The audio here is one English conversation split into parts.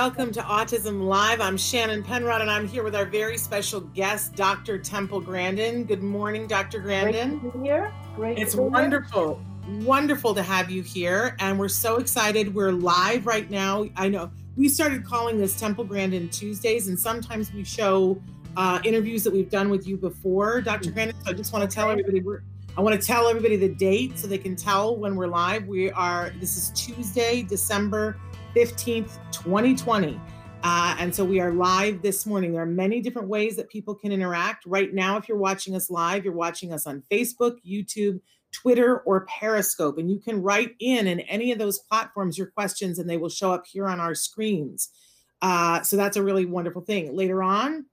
Welcome to Autism Live. I'm Shannon Penrod and I'm here with our very special guest, Dr. Temple Grandin. Good morning, Dr. Grandin. Great to be here. Great. It's be here. wonderful, wonderful to have you here. And we're so excited. We're live right now. I know we started calling this Temple Grandin Tuesdays, and sometimes we show uh, interviews that we've done with you before, Dr. Grandin. So I just want to tell everybody we're I want to tell everybody the date so they can tell when we're live. We are, this is Tuesday, December 15th, 2020. Uh, and so we are live this morning. There are many different ways that people can interact. Right now, if you're watching us live, you're watching us on Facebook, YouTube, Twitter, or Periscope. And you can write in in any of those platforms your questions, and they will show up here on our screens. Uh, so that's a really wonderful thing. Later on,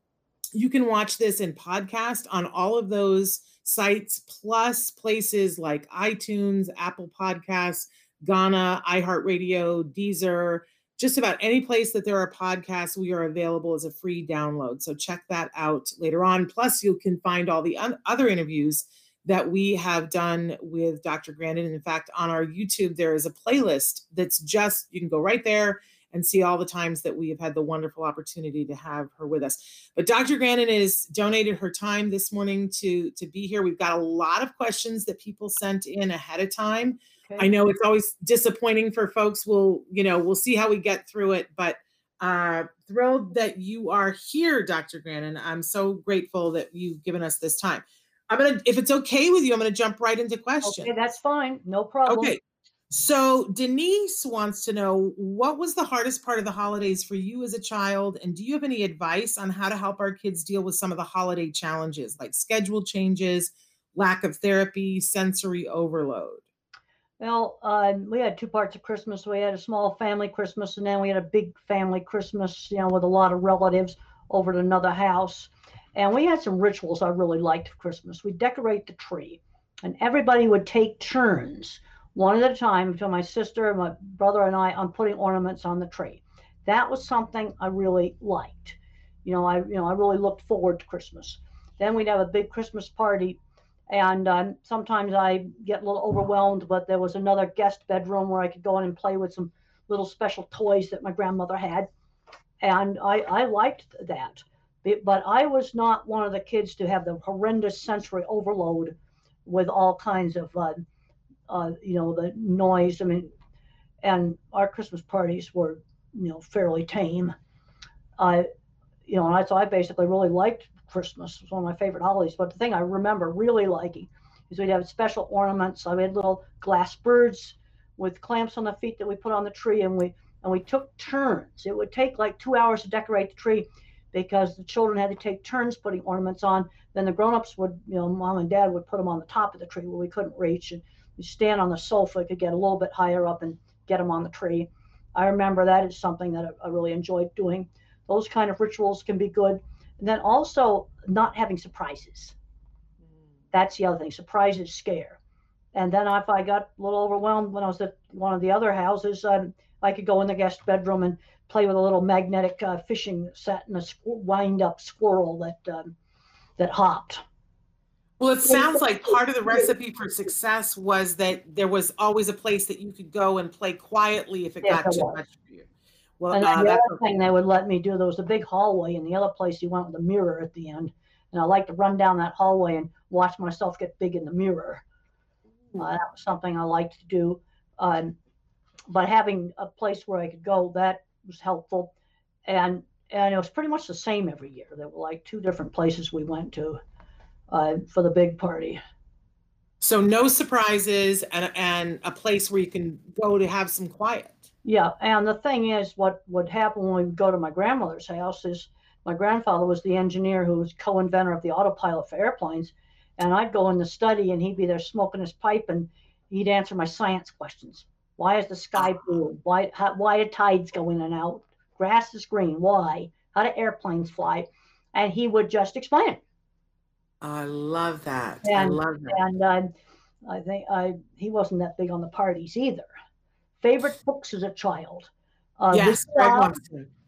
you can watch this in podcast on all of those sites, plus places like iTunes, Apple Podcasts, Gaana, iHeartRadio, Deezer, just about any place that there are podcasts, we are available as a free download. So check that out later on. Plus, you can find all the other interviews that we have done with Dr. Grandin. In fact, on our YouTube, there is a playlist that's just, you can go right there and see all the times that we have had the wonderful opportunity to have her with us. But Dr. Grandin has donated her time this morning to, to be here. We've got a lot of questions that people sent in ahead of time. I know it's always disappointing for folks. We'll, you know, we'll see how we get through it, but uh thrilled that you are here, Dr. Grandin. I'm so grateful that you've given us this time. I'm gonna, if it's okay with you, I'm gonna jump right into questions. Okay, that's fine. No problem. Okay. So Denise wants to know what was the hardest part of the holidays for you as a child, and do you have any advice on how to help our kids deal with some of the holiday challenges like schedule changes, lack of therapy, sensory overload? Well, uh, we had two parts of Christmas. We had a small family Christmas, and then we had a big family Christmas, you know, with a lot of relatives over at another house. And we had some rituals I really liked for Christmas. We decorate the tree, and everybody would take turns, one at a time, until my sister, my brother, and I, on putting ornaments on the tree. That was something I really liked. You know, I you know I really looked forward to Christmas. Then we'd have a big Christmas party and um, sometimes I get a little overwhelmed, but there was another guest bedroom where I could go in and play with some little special toys that my grandmother had. And I, I liked that. But I was not one of the kids to have the horrendous sensory overload with all kinds of, uh, uh, you know, the noise. I mean, and our Christmas parties were, you know, fairly tame. I, you know, and I, so I basically really liked Christmas. It was one of my favorite holidays. But the thing I remember really liking is we'd have special ornaments. So we had little glass birds with clamps on the feet that we put on the tree, and we and we took turns. It would take like two hours to decorate the tree because the children had to take turns putting ornaments on. Then the grown-ups would, you know, mom and dad would put them on the top of the tree where we couldn't reach, and we stand on the sofa could get a little bit higher up and get them on the tree. I remember that is something that I really enjoyed doing. Those kind of rituals can be good. And then also not having surprises. That's the other thing. Surprises scare. And then if I got a little overwhelmed when I was at one of the other houses, um, I could go in the guest bedroom and play with a little magnetic uh, fishing set and a squ- wind up squirrel that um, that hopped. Well, it sounds like part of the recipe for success was that there was always a place that you could go and play quietly if it Yes, got too much for you. Well, And uh, the other thing they would let me do, there was a big hallway, and the other place you went with a mirror at the end. And I like to run down that hallway and watch myself get big in the mirror. Uh, that was something I liked to do. Um, but having a place where I could go, that was helpful. And and it was pretty much the same every year. There were like two different places we went to uh, for the big party. So no surprises and and a place where you can go to have some quiet. Yeah, and the thing is, what would happen when we would go to my grandmother's house is my grandfather was the engineer who was co-inventor of the autopilot for airplanes, and I'd go in the study and he'd be there smoking his pipe and he'd answer my science questions. Why is the sky blue? Why how, why do tides go in and out? Grass is green. Why? How do airplanes fly? And he would just explain it. I love that. And, I love that. And uh, I think I he wasn't that big on the parties either. Favorite books as a child. Uh, yes,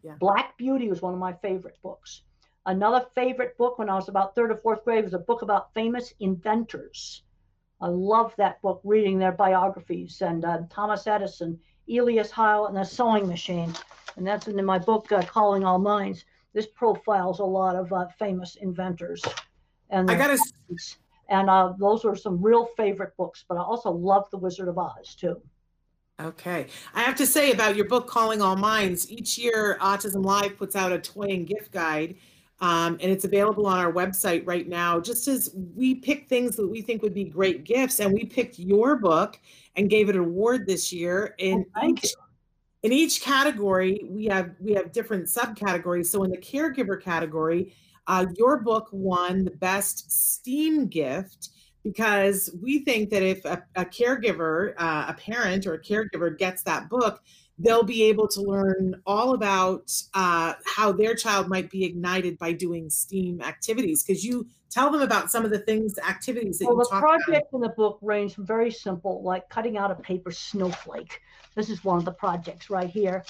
yeah. Black Beauty was one of my favorite books. Another favorite book when I was about third or fourth grade was a book about famous inventors. I love that book, reading their biographies and uh, Thomas Edison, Elias Howe, and the sewing machine. And that's in my book, uh, Calling All Minds. This profiles a lot of uh, famous inventors. And I gotta. And uh, those were some real favorite books. But I also love The Wizard of Oz too. Okay. I have to say about your book, Calling All Minds, each year Autism Live puts out a toy and gift guide. Um, and it's available on our website right now, just as we pick things that we think would be great gifts. And we picked your book and gave it an award this year. In oh, each, in each category, we have we have different subcategories. So in the caregiver category, uh, your book won the best STEAM gift because we think that if a, a caregiver, uh, a parent or a caregiver gets that book, they'll be able to learn all about uh, how their child might be ignited by doing STEAM activities. Because you tell them about some of the things, activities that well, you the project in the book range from very simple, like cutting out a paper snowflake. This is one of the projects right here,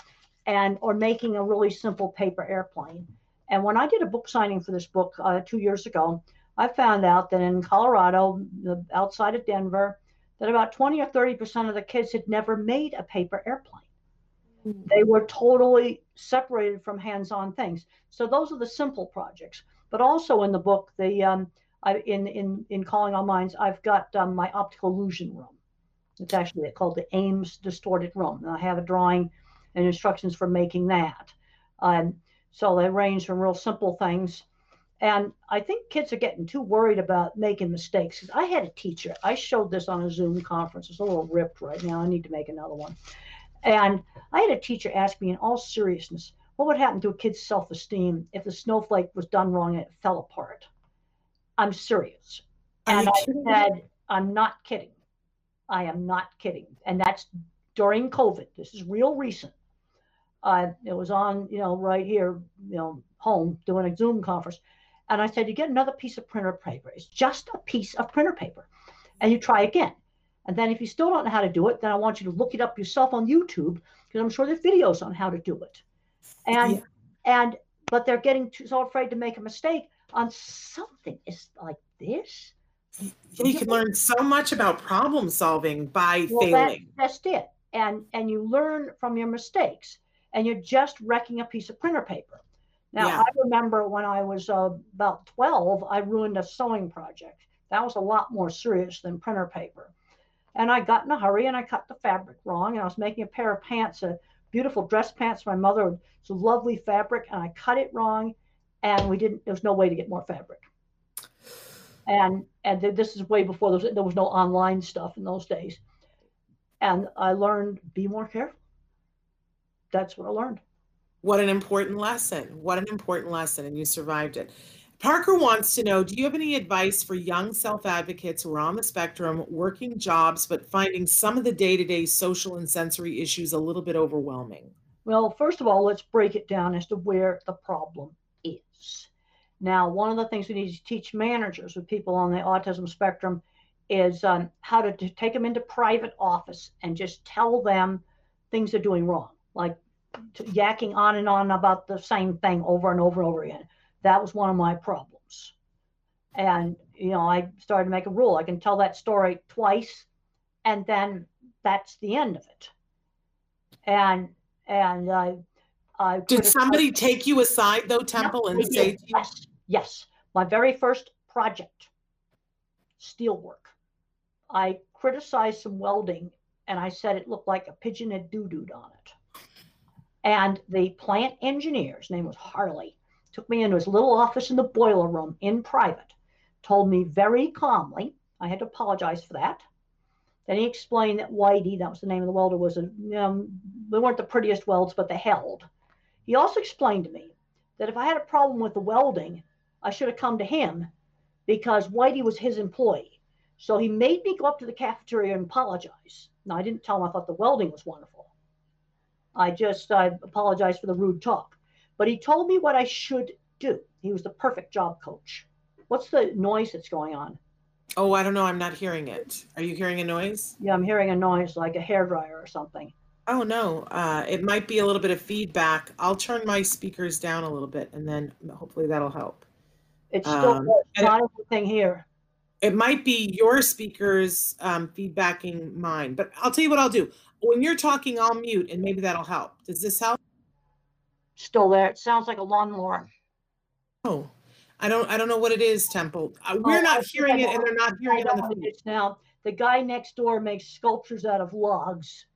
and or making a really simple paper airplane. And when I did a book signing for this book uh, two years ago, I found out that in Colorado, the, outside of Denver, that about 20 or 30 percent of the kids had never made a paper airplane. Mm-hmm. They were totally separated from hands-on things. So those are the simple projects. But also in the book, the um, I, in in in Calling All Minds, I've got um, my optical illusion room. It's actually called the Ames Distorted Room. And I have a drawing and instructions for making that. Um, so they range from real simple things and I think kids are getting too worried about making mistakes. I had a teacher, I showed this on a Zoom conference. It's a little ripped right now. I need to make another one. And I had a teacher ask me in all seriousness, what would happen to a kid's self esteem if the snowflake was done wrong and it fell apart? I'm serious. And I said, I'm not kidding. I am not kidding. And that's during COVID. This is real recent. Uh, it was on, you know, right here, you know, home doing a Zoom conference. And I said, you get another piece of printer paper. It's just a piece of printer paper. And you try again. And then if you still don't know how to do it, then I want you to look it up yourself on YouTube because I'm sure there's videos on how to do it. And yeah. and but they're getting too, so afraid to make a mistake on something is like this. Yeah, you can learn so much about problem solving by well, failing. That, that's it. And and you learn from your mistakes and you're just wrecking a piece of printer paper. Now, yeah. I remember when I was uh, about 12, I ruined a sewing project. That was a lot more serious than printer paper. And I got in a hurry and I cut the fabric wrong. And I was making a pair of pants, a beautiful dress pants my mother. It's a lovely fabric. And I cut it wrong. And we didn't, there was no way to get more fabric. And and this is way before there was, there was no online stuff in those days. And I learned be more careful. That's what I learned. What an important lesson. What an important lesson. And you survived it. Parker wants to know Do you have any advice for young self advocates who are on the spectrum, working jobs, but finding some of the day to day social and sensory issues a little bit overwhelming? Well, first of all, let's break it down as to where the problem is. Now, one of the things we need to teach managers with people on the autism spectrum is um, how to, to take them into private office and just tell them things they're doing wrong. Like yakking on and on about the same thing over and over and over again. That was one of my problems. And, you know, I started to make a rule. I can tell that story twice and then that's the end of it. And, and I, I did somebody take you aside though, Temple, and say to you? Yes, yes. My very first project, steelwork. I criticized some welding and I said it looked like a pigeon had doo dooed on it And the plant engineer's name was Harley, took me into his little office in the boiler room in private, told me very calmly, I had to apologize for that. Then he explained that Whitey, that was the name of the welder, was a, um, they weren't the prettiest welds, but they held. He also explained to me that if I had a problem with the welding, I should have come to him because Whitey was his employee. So he made me go up to the cafeteria and apologize. Now, I didn't tell him I thought the welding was wonderful. I just I apologize for the rude talk. But he told me what I should do. He was the perfect job coach. What's the noise that's going on? Oh, I don't know. I'm not hearing it. Are you hearing a noise? Yeah, I'm hearing a noise like a hair dryer or something. Oh no, uh, it might be a little bit of feedback. I'll turn my speakers down a little bit, and then hopefully that'll help. It's still Um, not everything here. It might be your speakers um, feedbacking mine, but I'll tell you what I'll do. When you're talking, I'll mute, and maybe that'll help. Does this help? Still there. It sounds like a lawnmower. Oh, I don't. I don't know what it is, Temple. Uh, we're Oh, not hearing it, and they're not hearing it on the feed. now. The guy next door makes sculptures out of logs,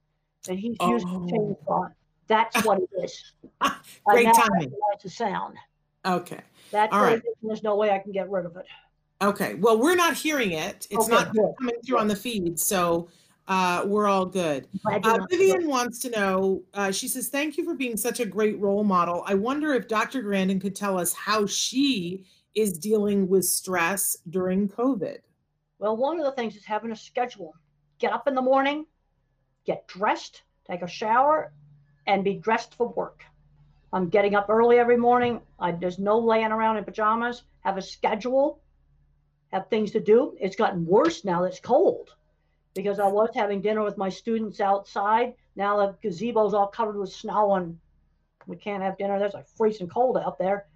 and he's using Oh. a chainsaw. That's what it is. Great timing. recognize the sound. Okay. That's All right. it is, and there's no way I can get rid of it. Okay. Well, we're not hearing it. It's Okay, not good. coming through on the feed, so uh, we're all good. Uh, Vivian wants to know. Uh, she says, "Thank you for being such a great role model. I wonder if Dr. Grandin could tell us how she is dealing with stress during COVID." Well, one of the things is having a schedule. Get up in the morning, get dressed, take a shower, and be dressed for work. I'm getting up early every morning. I, there's no laying around in pajamas. Have a schedule, have things to do. It's gotten worse now that it's cold because I was having dinner with my students outside. Now the gazebo's all covered with snow and we can't have dinner. There's like freezing cold out there.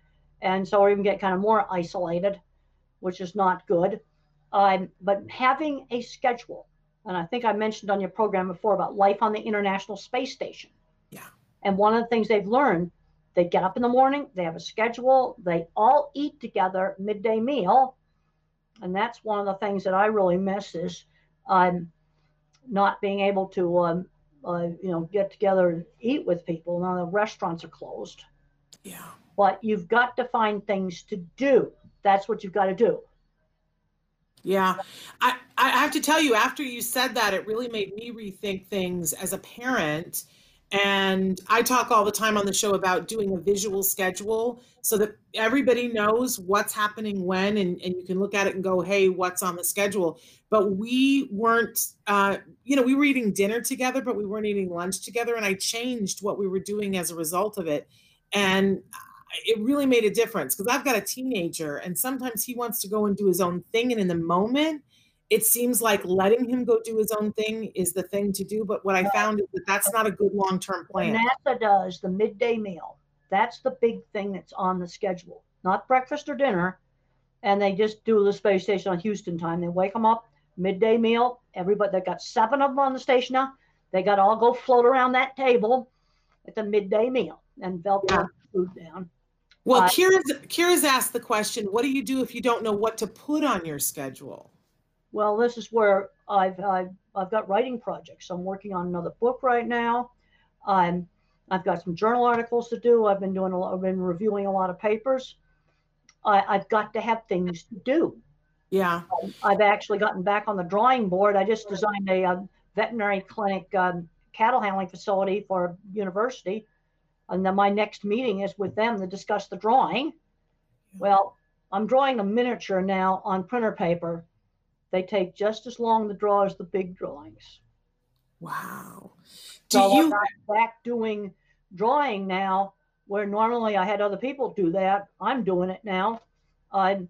And so we're even getting kind of more isolated, which is not good. Um, but having a schedule, and I think I mentioned on your program before about life on the International Space Station. Yeah. And one of the things they've learned, they get up in the morning, they have a schedule, they all eat together midday meal, and that's one of the things that I really miss is um, not being able to, um, uh, you know, get together and eat with people. Now the restaurants are closed, Yeah. but you've got to find things to do. That's what you've got to do. Yeah. I, I have to tell you, after you said that, it really made me rethink things as a parent. And I talk all the time on the show about doing a visual schedule so that everybody knows what's happening when, and, and you can look at it and go, hey, what's on the schedule? But we weren't, uh, you know, we were eating dinner together, but we weren't eating lunch together. And I changed what we were doing as a result of it. And it really made a difference because I've got a teenager and sometimes he wants to go and do his own thing. And in the moment, it seems like letting him go do his own thing is the thing to do. But what I found is that that's not a good long term plan. NASA does the midday meal, that's the big thing that's on the schedule, not breakfast or dinner. And they just do the space station on Houston time. They wake them up, midday meal. Everybody, they've got seven of them on the station now. They got to all go float around that table at the midday meal and they'll put Yeah. food down. Well, Uh, Kira's, Kira's asked the question what do you do if you don't know what to put on your schedule? Well, this is where I've, I've, I've got writing projects. I'm working on another book right now. I'm, I've got some journal articles to do. I've been doing a lot, I've been reviewing a lot of papers. I, I've got to have things to do. Yeah. I've actually gotten back on the drawing board. I just designed a, um veterinary clinic um, cattle handling facility for a university. And then my next meeting is with them to discuss the drawing. Well, I'm drawing a miniature now on printer paper. They take just as long to draw as the big drawings. Wow. Do So you, I'm back doing drawing now, where normally I had other people do that. I'm doing it now. I'm,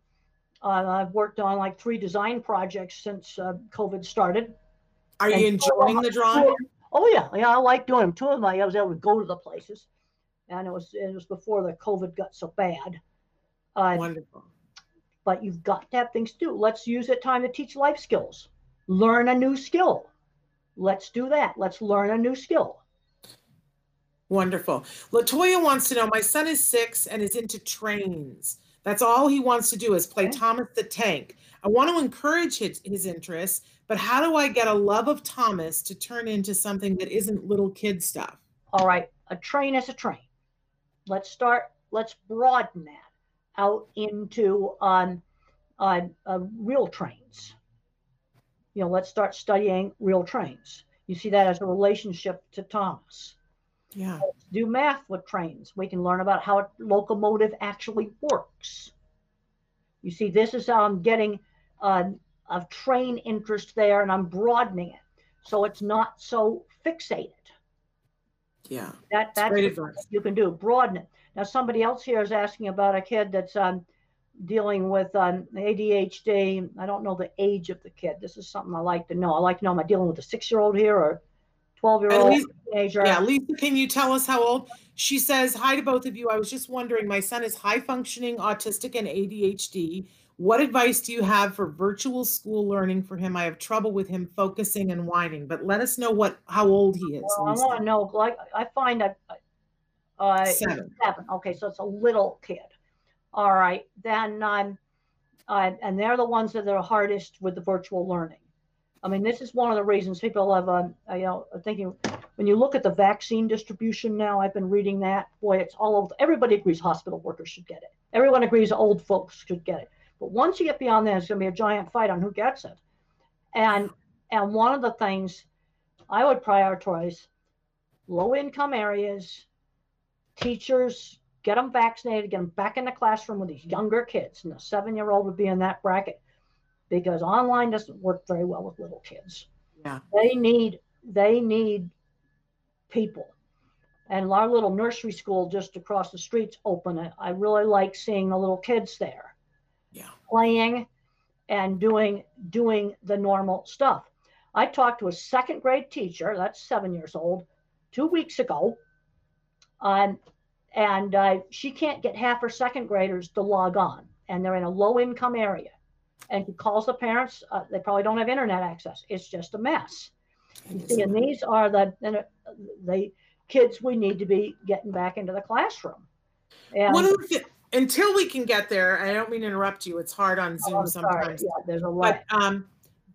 uh, I've worked on like three design projects since uh, COVID started. are you and enjoying the drawing? Oh yeah, yeah, I like doing them. Two of them, I was able to go to the places, and it was it was before the COVID got so bad. Uh, Wonderful. But you've got to have things to do. Let's use that time to teach life skills. Learn a new skill. Let's do that. Let's learn a new skill. Wonderful. Latoya wants to know my son is six and is into trains. That's all he wants to do is play Okay. Thomas the Tank. I want to encourage his, his interest, but how do I get a love of Thomas to turn into something that isn't little kid stuff? All right. a train is a train. Let's start, let's broaden that out into um, uh, uh, real trains. You know, let's start studying real trains. You see that as a relationship to Thomas. Yeah. Let's do math with trains. We can learn about how a locomotive actually works. You see, this is how I'm getting uh, a train interest there and I'm broadening it. So it's not so fixated. Yeah. That that's great advice. you can do. Broaden it. Now somebody else here is asking about a kid that's um, dealing with um, ADHD. I don't know the age of the kid. This is something I like to know. I like to know am I dealing with a six-year-old here or twelve-year-old teenager? Yeah, Lisa, can you tell us how old? She says, Hi to both of you. I was just wondering, my son is high functioning, autistic, and ADHD. What advice do you have for virtual school learning for him? I have trouble with him focusing and whining, but let us know what how old he is. Well, I want to know. Like I find that uh, Seven. seven. Okay, so it's a little kid. All right, then um, uh, and they're the ones that are hardest with the virtual learning. I mean, this is one of the reasons people have, um, uh, you know, thinking when you look at the vaccine distribution now. I've been reading that. Boy, it's all over. Everybody agrees hospital workers should get it. Everyone agrees old folks should get it. But once you get beyond that, it's going to be a giant fight on who gets it. And and one of the things I would prioritize low income areas, teachers, get them vaccinated, get them back in the classroom with these younger kids. And the seven year old would be in that bracket because online doesn't work very well with little kids. Yeah. They need they need people. And our little nursery school just across the street's open. I- I really like seeing the little kids there Yeah. playing and doing doing the normal stuff. I talked to a second grade teacher, that's seven years old, two weeks ago, um, and uh, she can't get half her second graders to log on, and they're in a low income area. And she calls the parents, uh, they probably don't have internet access. It's just a mess. You see, and these are the uh, the kids we need to be getting back into the classroom. And One of the until we can get there, I don't mean to interrupt you. It's hard on Zoom Oh, sometimes. Yeah, there's a lot. but um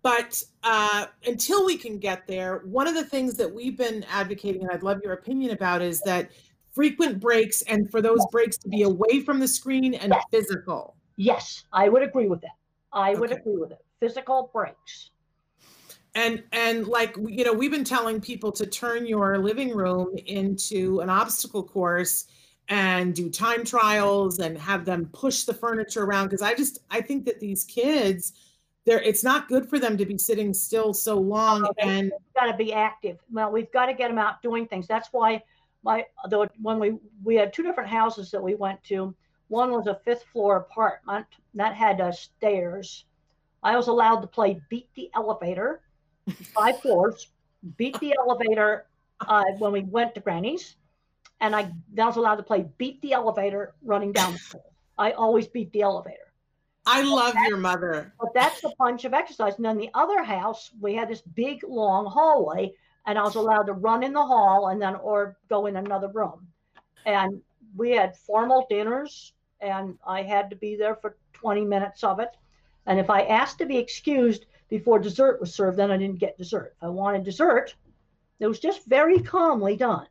but uh until we can get there one of the things that we've been advocating and i'd love your opinion about is that frequent breaks and for those breaks to be away from the screen and Yes. physical Yes, I would agree with that. I would Okay. agree with it. Physical breaks. and and like you know we've been telling people to turn your living room into an obstacle course and do time trials and have them push the furniture around because i just i think that these kids they're it's not good for them to be sitting still so long Oh, and Got to be active. Well, we've got to get them out doing things. That's why my though when we we had two different houses that we went to. One was a fifth floor apartment that had uh, stairs. I was allowed to play beat the elevator, five floors, beat the elevator uh, when we went to Granny's, and I, I was allowed to play beat the elevator running down the stairs. I always beat the elevator. i love your mother But that's a bunch of exercise. And then the other house, we had this big long hallway, and I was allowed to run in the hall and then or go in another room. And we had formal dinners, and I had to be there for 20 minutes of it. And if I asked to be excused before dessert was served, then I didn't get dessert. If I wanted dessert, it was just very calmly done.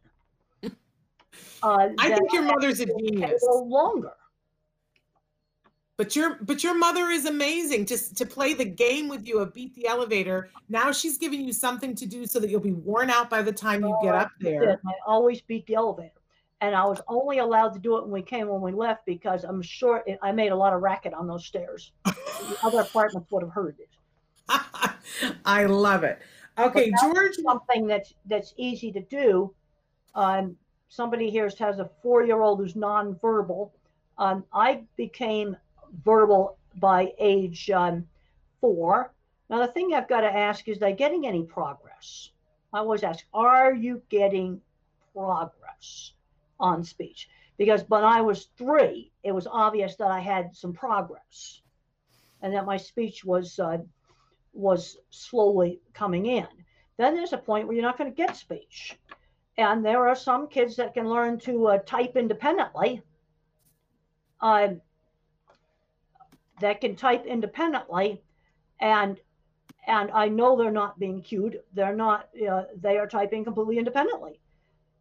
Uh, I think your mother's a genius. A little longer. But your but your mother is amazing. Just to play the game with you of beat the elevator. Now she's giving you something to do so that you'll be worn out by the time you get Oh, up there. I always beat the elevator. And I was only allowed to do it when we came when we left because I'm sure it, I made a lot of racket on those stairs. the other apartments would have heard it. I love it. Okay, George. Something that's that's easy to do. Um, somebody here has a four-year-old who's nonverbal. Um, I became verbal by age um, four. Now the thing I've got to ask is, they getting any progress? I always ask, are you getting progress on speech? Because when I was three, it was obvious that I had some progress, and that my speech was uh, was slowly coming in. Then there's a point where you're not going to get speech, and there are some kids that can learn to uh, type independently. Uh, that can type independently, and and I know they're not being cued. They're not. Uh, they are typing completely independently.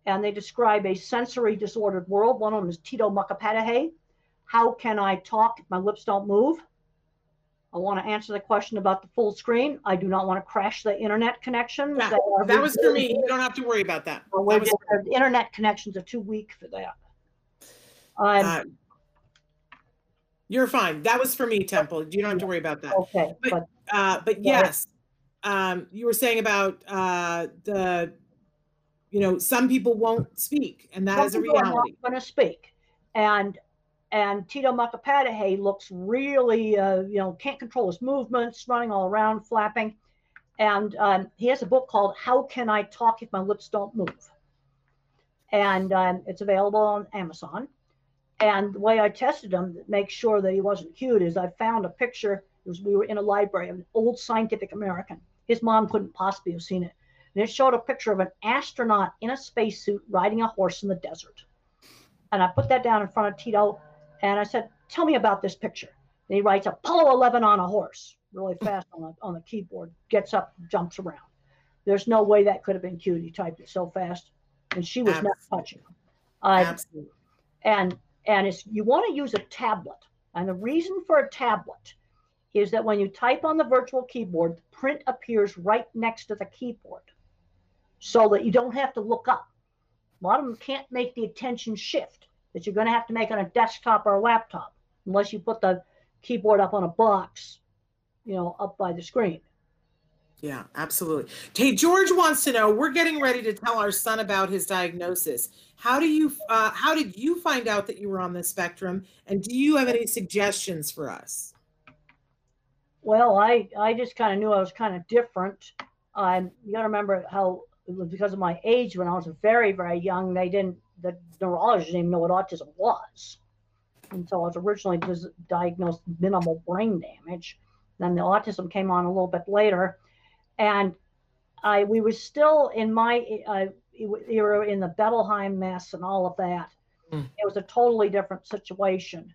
and they describe a sensory disordered world. One of them is Tito Mukhopadhyay. How can I talk my lips don't move? I want to answer the question about the full screen. I do not want to crash the internet connection. Yeah, that was for me. You don't have to worry about that. that was, the internet connections are too weak for that. Um, uh, you're fine. That was for me, Temple. You don't have to worry about that. Okay, but but, uh, but yes, um, you were saying about uh, the, you know, some people won't speak, and that is a reality. Are not Going to speak, and and Tito Mukhopadhyay looks really, uh, you know, can't control his movements, running all around, flapping. And um, he has a book called How Can I Talk If My Lips Don't Move? And um, it's available on Amazon. And the way I tested him to make sure that he wasn't cute is I found a picture. Was, we were in a library of an old Scientific American. His mom couldn't possibly have seen it. And it showed a picture of an astronaut in a spacesuit riding a horse in the desert. And I put that down in front of Tito and I said, Tell me about this picture. And he writes Apollo 11 on a horse really fast on the, on the keyboard, gets up, jumps around. There's no way that could have been cute. He typed it so fast. And she was Absolutely. not touching him. Uh, Absolutely. And, and it's, you want to use a tablet. And the reason for a tablet is that when you type on the virtual keyboard, the print appears right next to the keyboard so that you don't have to look up. A lot of them can't make the attention shift that you're going to have to make on a desktop or a laptop, unless you put the keyboard up on a box, you know, up by the screen. Yeah, absolutely. Hey, George wants to know. We're getting ready to tell our son about his diagnosis. How do you? Uh, how did you find out that you were on the spectrum? And do you have any suggestions for us? Well, I I just kind of knew I was kind of different. Um, you got to remember how because of my age when I was very very young, they didn't the neurologist didn't even know what autism was. And so I was originally diagnosed minimal brain damage. Then the autism came on a little bit later, and I we were still in my uh, era in the Bettelheim mess and all of that. Mm. It was a totally different situation.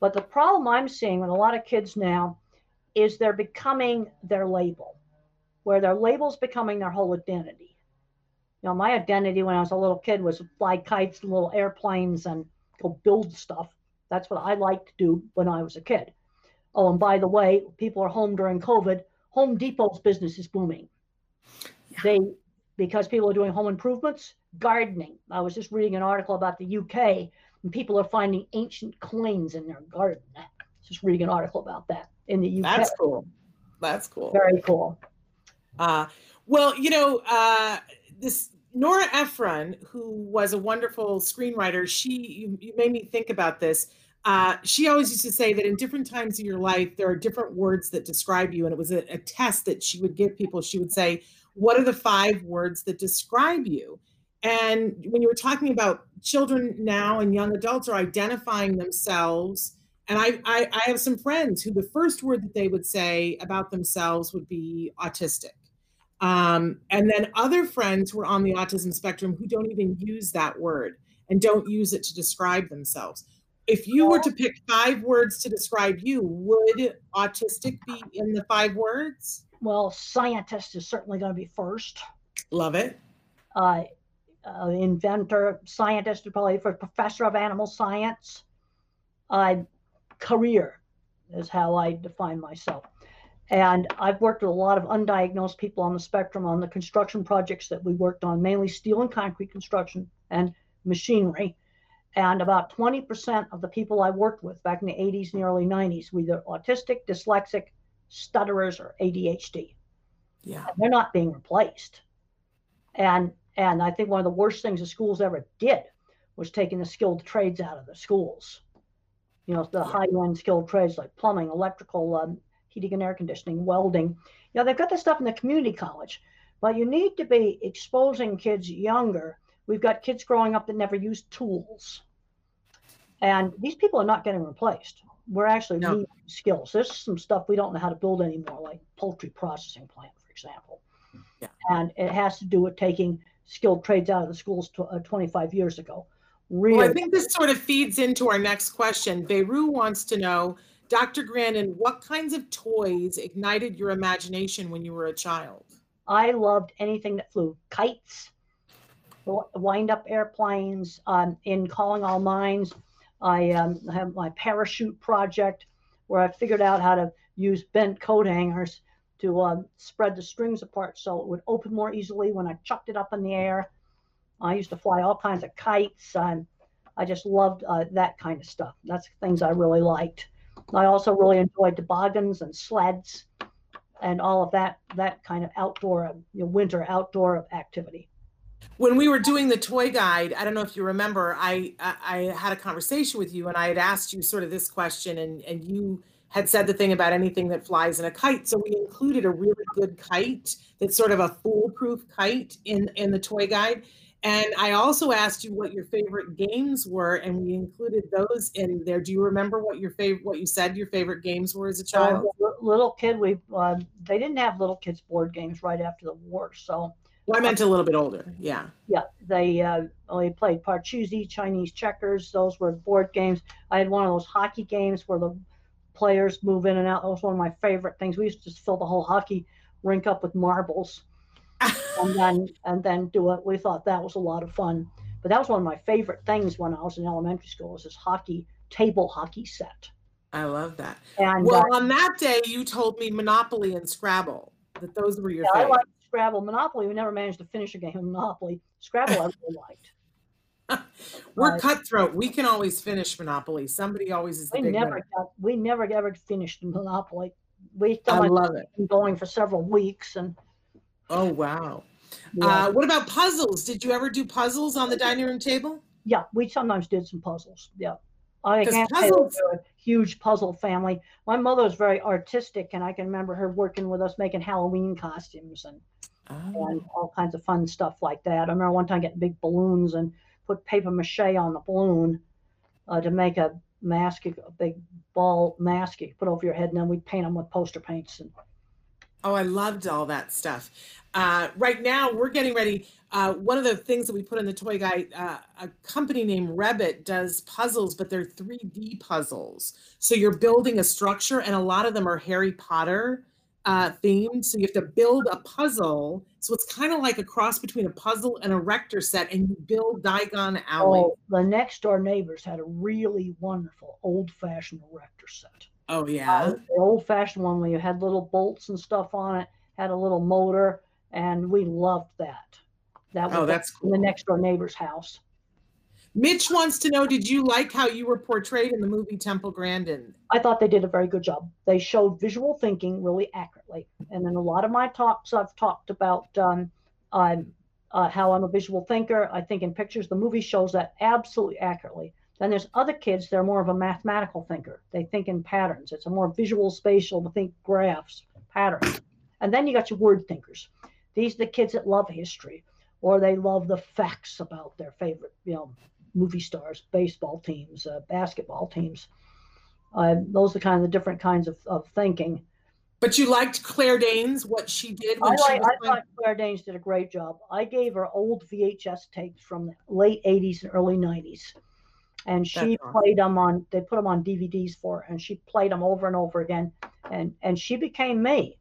But the problem I'm seeing with a lot of kids now is they're becoming their label, where their label's becoming their whole identity you know, my identity when I was a little kid was fly kites and little airplanes and go build stuff. That's what I liked to do when I was a kid. Oh, and by the way, people are home during COVID. Home Depot's business is booming. Yeah. They because people are doing home improvements, gardening. I was just reading an article about the UK, and people are finding ancient coins in their garden. Just reading an article about that in the UK. That's cool. That's cool. Very cool. Uh, well, you know, uh, this Nora Ephron, who was a wonderful screenwriter, she you, you made me think about this. Uh, she always used to say that in different times of your life, there are different words that describe you. And it was a, a test that she would give people. She would say, What are the five words that describe you? And when you were talking about children now and young adults are identifying themselves, and I, I, I have some friends who the first word that they would say about themselves would be autistic. Um, and then other friends who are on the autism spectrum who don't even use that word and don't use it to describe themselves. If you were to pick five words to describe you, would autistic be in the five words? Well, scientist is certainly going to be first. Love it. Uh, uh, inventor, scientist, probably for professor of animal science. Uh, career is how I define myself. And I've worked with a lot of undiagnosed people on the spectrum on the construction projects that we worked on, mainly steel and concrete construction and machinery. And about 20% of the people I worked with back in the 80s and the early 90s were either autistic, dyslexic, stutterers, or ADHD. Yeah. And they're not being replaced. And and I think one of the worst things the schools ever did was taking the skilled trades out of the schools. You know, the high end skilled trades like plumbing, electrical, um, heating and air conditioning, welding. You know, they've got the stuff in the community college, but you need to be exposing kids younger. We've got kids growing up that never use tools. And these people are not getting replaced. We're actually no. skills. There's some stuff we don't know how to build anymore, like poultry processing plant, for example. Yeah. And it has to do with taking skilled trades out of the schools to, uh, 25 years ago. Really. Well, I think this sort of feeds into our next question. Beirut wants to know Dr. Grandin, what kinds of toys ignited your imagination when you were a child? I loved anything that flew kites. wind up airplanes. Um, in Calling All Minds, I um, have my parachute project where I figured out how to use bent coat hangers to uh, spread the strings apart so it would open more easily when I chucked it up in the air. I used to fly all kinds of kites. and I just loved uh, that kind of stuff. That's things I really liked. I also really enjoyed toboggans and sleds and all of that that kind of outdoor you know, winter outdoor activity. When we were doing the toy guide i don't know if you remember I, I, I had a conversation with you and i had asked you sort of this question and and you had said the thing about anything that flies in a kite. So we included a really good kite that's sort of a foolproof kite in in the toy guide and I also asked you what your favorite games were, and we included those in there. Do you remember what your favorite, what you said your favorite games were as a child? Uh, little kid, we uh, they didn't have little kids board games right after the war, so. Well, I meant a little bit older. Yeah. Yeah, they uh, only played Parcheesi, Chinese checkers. Those were board games. I had one of those hockey games where the players move in and out. That was one of my favorite things. We used to just fill the whole hockey rink up with marbles and then and then do it. We thought that was a lot of fun. But that was one of my favorite things when I was in elementary school was this hockey table hockey set. I love that. And well, uh, on that day, you told me Monopoly and Scrabble that those were your yeah, favorite. I liked Scrabble. Monopoly, we never managed to finish a game of Monopoly. Scrabble, I really liked. We're uh, cutthroat. We can always finish Monopoly. Somebody always is. we never got. We never ever finished Monopoly. We I love it. Going for several weeks and Oh wow. Yeah. Uh, what about puzzles? Did you ever do puzzles on the dining room table? Yeah, we sometimes did some puzzles. Yeah. I can't puzzles... say a huge puzzle family. My mother was very artistic, and I can remember her working with us making Halloween costumes and oh. and all kinds of fun stuff like that. I remember one time getting big balloons and put paper mache on the balloon uh, to make a mask, a big ball mask you put over your head, and then we'd paint them with poster paints and Oh, I loved all that stuff. Uh, right now, we're getting ready. Uh, one of the things that we put in the toy guide, uh, a company named Wrebbit does puzzles, but they're 3D puzzles. So you're building a structure, and a lot of them are Harry Potter uh, themed. So you have to build a puzzle. So it's kind of like a cross between a puzzle and a Erector set, and you build Diagon Alley. Oh, the next door neighbors had a really wonderful old fashioned Erector set. Oh yeah. Uh, the old fashioned one where you had little bolts and stuff on it, had a little motor, and we loved that. That was oh, that's cool. the next door neighbor's house. Mitch wants to know Did you like how you were portrayed in the movie Temple Grandin? I thought they did a very good job. They showed visual thinking really accurately. And in a lot of my talks, I've talked about um, um, uh, how I'm a visual thinker. I think in pictures, the movie shows that absolutely accurately. Then there's other kids that are more of a mathematical thinker. They think in patterns. It's a more visual spatial to think graphs, patterns. And then you got your word thinkers. These are the kids that love history or they love the facts about their favorite, you know, movie stars, baseball teams, uh, basketball teams. Uh, those are kind of the different kinds of, of thinking. But you liked Claire Danes, what she did when I, like, I thought Claire Danes did a great job. I gave her old VHS tapes from the late 80s and early 90s and she That's played them on they put them on dvds for her and she played them over and over again and and she became me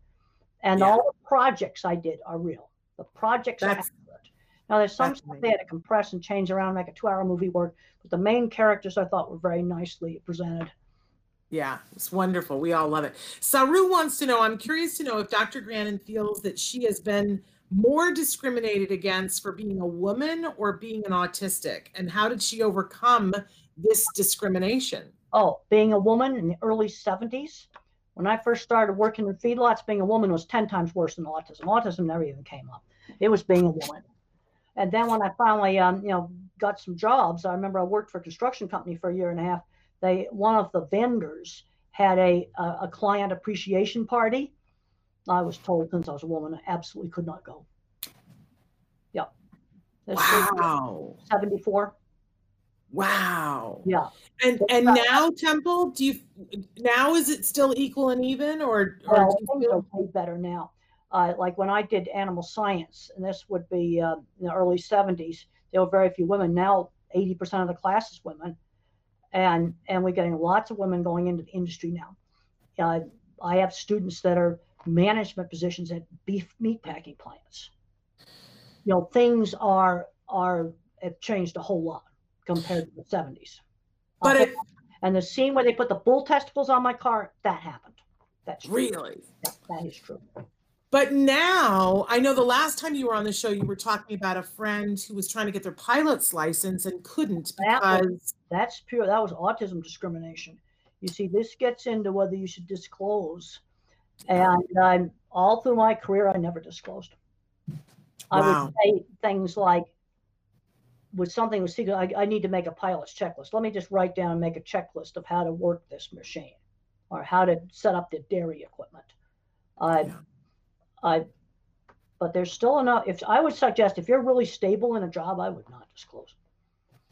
and yeah. all the projects i did are real the projects That's, are accurate now there's some stuff they had to compress and change around make a two hour movie work but the main characters i thought were very nicely presented yeah, it's wonderful. We all love it. Saru wants to know I'm curious to know if Dr. Grandin feels that she has been more discriminated against for being a woman or being an autistic? And how did she overcome this discrimination? Oh, being a woman in the early 70s, when I first started working in feedlots, being a woman was 10 times worse than autism. Autism never even came up. It was being a woman. And then when I finally, um, you know, got some jobs, I remember I worked for a construction company for a year and a half. They, one of the vendors had a, a, a client appreciation party I was told since I was a woman, I absolutely could not go. Yeah. Yep. wow. 74. Wow. Yeah. And and now Temple, do you now is it still equal and even or, or well, things feel- are way better now. Uh, like when I did animal science, and this would be uh, in the early 70s, there were very few women. Now 80% of the class is women, and and we're getting lots of women going into the industry now. Uh, I have students that are management positions at beef meat packing plants. You know, things are are have changed a whole lot compared to the 70s. But Uh, it and the scene where they put the bull testicles on my car, that happened. That's true. really. Yeah, that is true. But now, I know the last time you were on the show, you were talking about a friend who was trying to get their pilot's license and couldn't That was- because That's pure. That was autism discrimination. You see, this gets into whether you should disclose. And um, all through my career, I never disclosed. I would say things like, with something was secret, I, I need to make a pilot's checklist. Let me just write down and make a checklist of how to work this machine or how to set up the dairy equipment. I, Yeah. I, but there's still enough. If I would suggest, if you're really stable in a job, I would not disclose.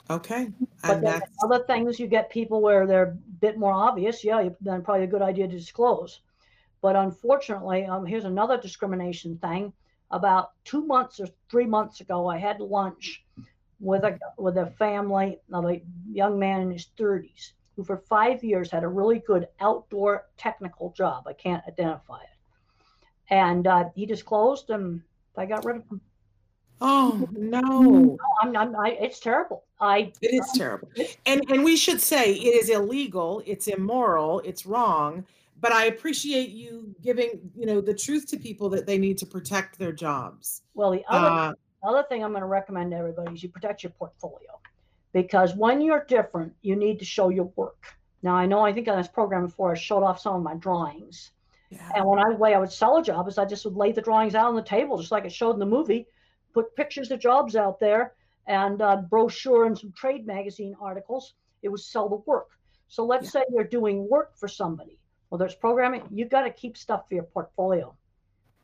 okay. But other things, you get people where they're a bit more obvious. Yeah, you- then probably a good idea to disclose. But unfortunately, um, here's another discrimination thing. About two months or three months ago, I had lunch with a with a family of a young man in his 30s who, for five years, had a really good outdoor technical job. I can't identify it, and uh, he disclosed, and I got rid of him. oh no. I'm, I'm, I, it's terrible. I It is terrible. And and we should say it is illegal, it's immoral, it's wrong. But I appreciate you giving, you know, the truth to people that they need to protect their jobs. well, the other Uh, other thing I'm going to recommend to everybody is you protect your portfolio because when you're different, you need to show your work. Now, I know I think on this program before I showed off some of my drawings. yeah. And when I way I would sell a job is I just would lay the drawings out on the table, just like it showed in the movie, put pictures of jobs out there and uh, brochure and some trade magazine articles. It would sell the work. So let's say you're doing work for somebody. Well, there's programming. You've got to keep stuff for your portfolio,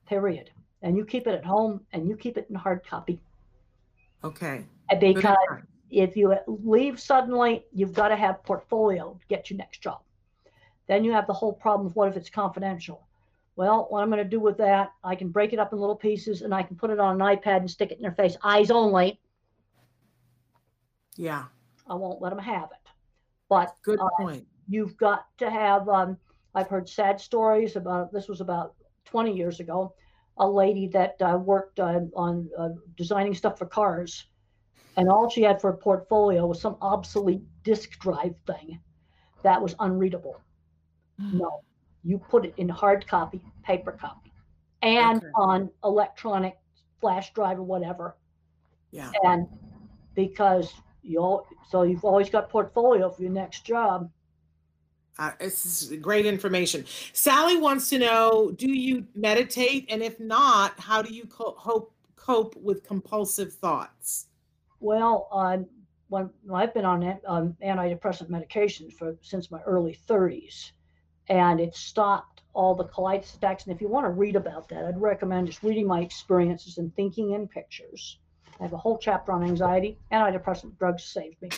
period. And you keep it at home and you keep it in hard copy. Okay. Because if you leave suddenly, you've got to have portfolio to get your next job. Then you have the whole problem of what if it's confidential? Well, what I'm going to do with that, I can break it up in little pieces and I can put it on an iPad and stick it in their face, eyes only. Yeah. I won't let them have it. But Good uh, point. you've got to have um, i've heard sad stories about this was about 20 years ago a lady that uh, worked uh, on uh, designing stuff for cars and all she had for a portfolio was some obsolete disk drive thing that was unreadable no you put it in hard copy paper copy and Okay. on electronic flash drive or whatever Yeah. and because you all, so you've always got portfolio for your next job Uh, is great information. Sally wants to know Do you meditate? And if not, how do you co- hope, cope with compulsive thoughts? Well, um, when I've been on um, antidepressant medication for since my early 30s, and it stopped all the colitis attacks. And if you want to read about that, I'd recommend just reading my experiences and thinking in pictures. I have a whole chapter on anxiety. Antidepressant drugs saved me.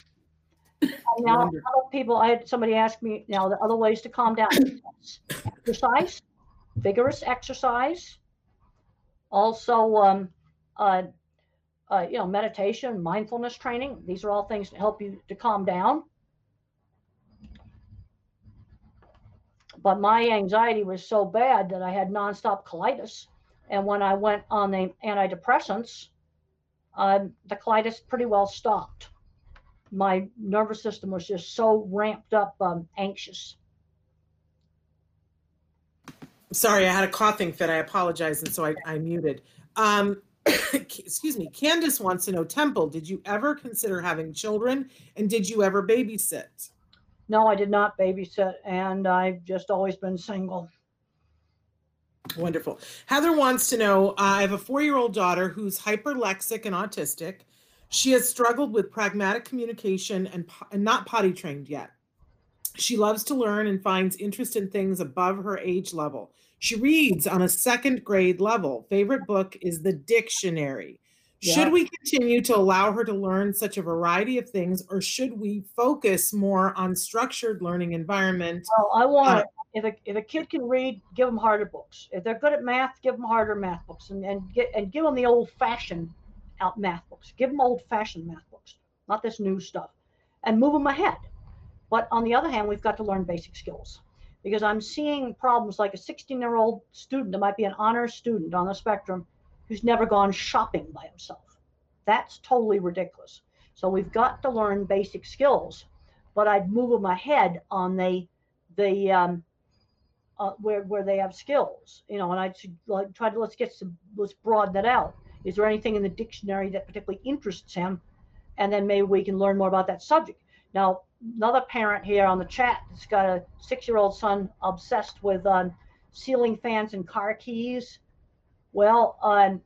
And now, Wonderful. other people, I had somebody ask me now the other ways to calm down. exercise, vigorous exercise. Also, um, uh, uh, you know, meditation, mindfulness training. These are all things to help you to calm down. But my anxiety was so bad that I had nonstop colitis. And when I went on the antidepressants, um, the colitis pretty well stopped. My nervous system was just so ramped up, um, anxious. Sorry, I had a coughing fit. I apologize. And so I, I muted. Um, excuse me. Candace wants to know Temple, did you ever consider having children? And did you ever babysit? No, I did not babysit, and I've just always been single. Wonderful. Heather wants to know uh, I have a four year old daughter who's hyperlexic and autistic. She has struggled with pragmatic communication and, po- and not potty trained yet. She loves to learn and finds interest in things above her age level. She reads on a second grade level. Favorite book is The Dictionary. Should we continue to allow her to learn such a variety of things, or should we focus more on structured learning environment? Well, I want Uh, if a if a kid can read, give them harder books. If they're good at math, give them harder math books, and and get and give them the old fashioned out math books. Give them old fashioned math books, not this new stuff, and move them ahead. But on the other hand, we've got to learn basic skills because I'm seeing problems like a 16 year old student that might be an honor student on the spectrum who's never gone shopping by himself. That's totally ridiculous. So we've got to learn basic skills. But I'd move them ahead on the the um, uh, where where they have skills, you know, and I should like try to let's get some let's broaden that out. Is there anything in the dictionary that particularly interests him? And then maybe we can learn more about that subject. Now, another parent here on the chat that's got a six-year-old son obsessed with um, ceiling fans and car keys. Well, um,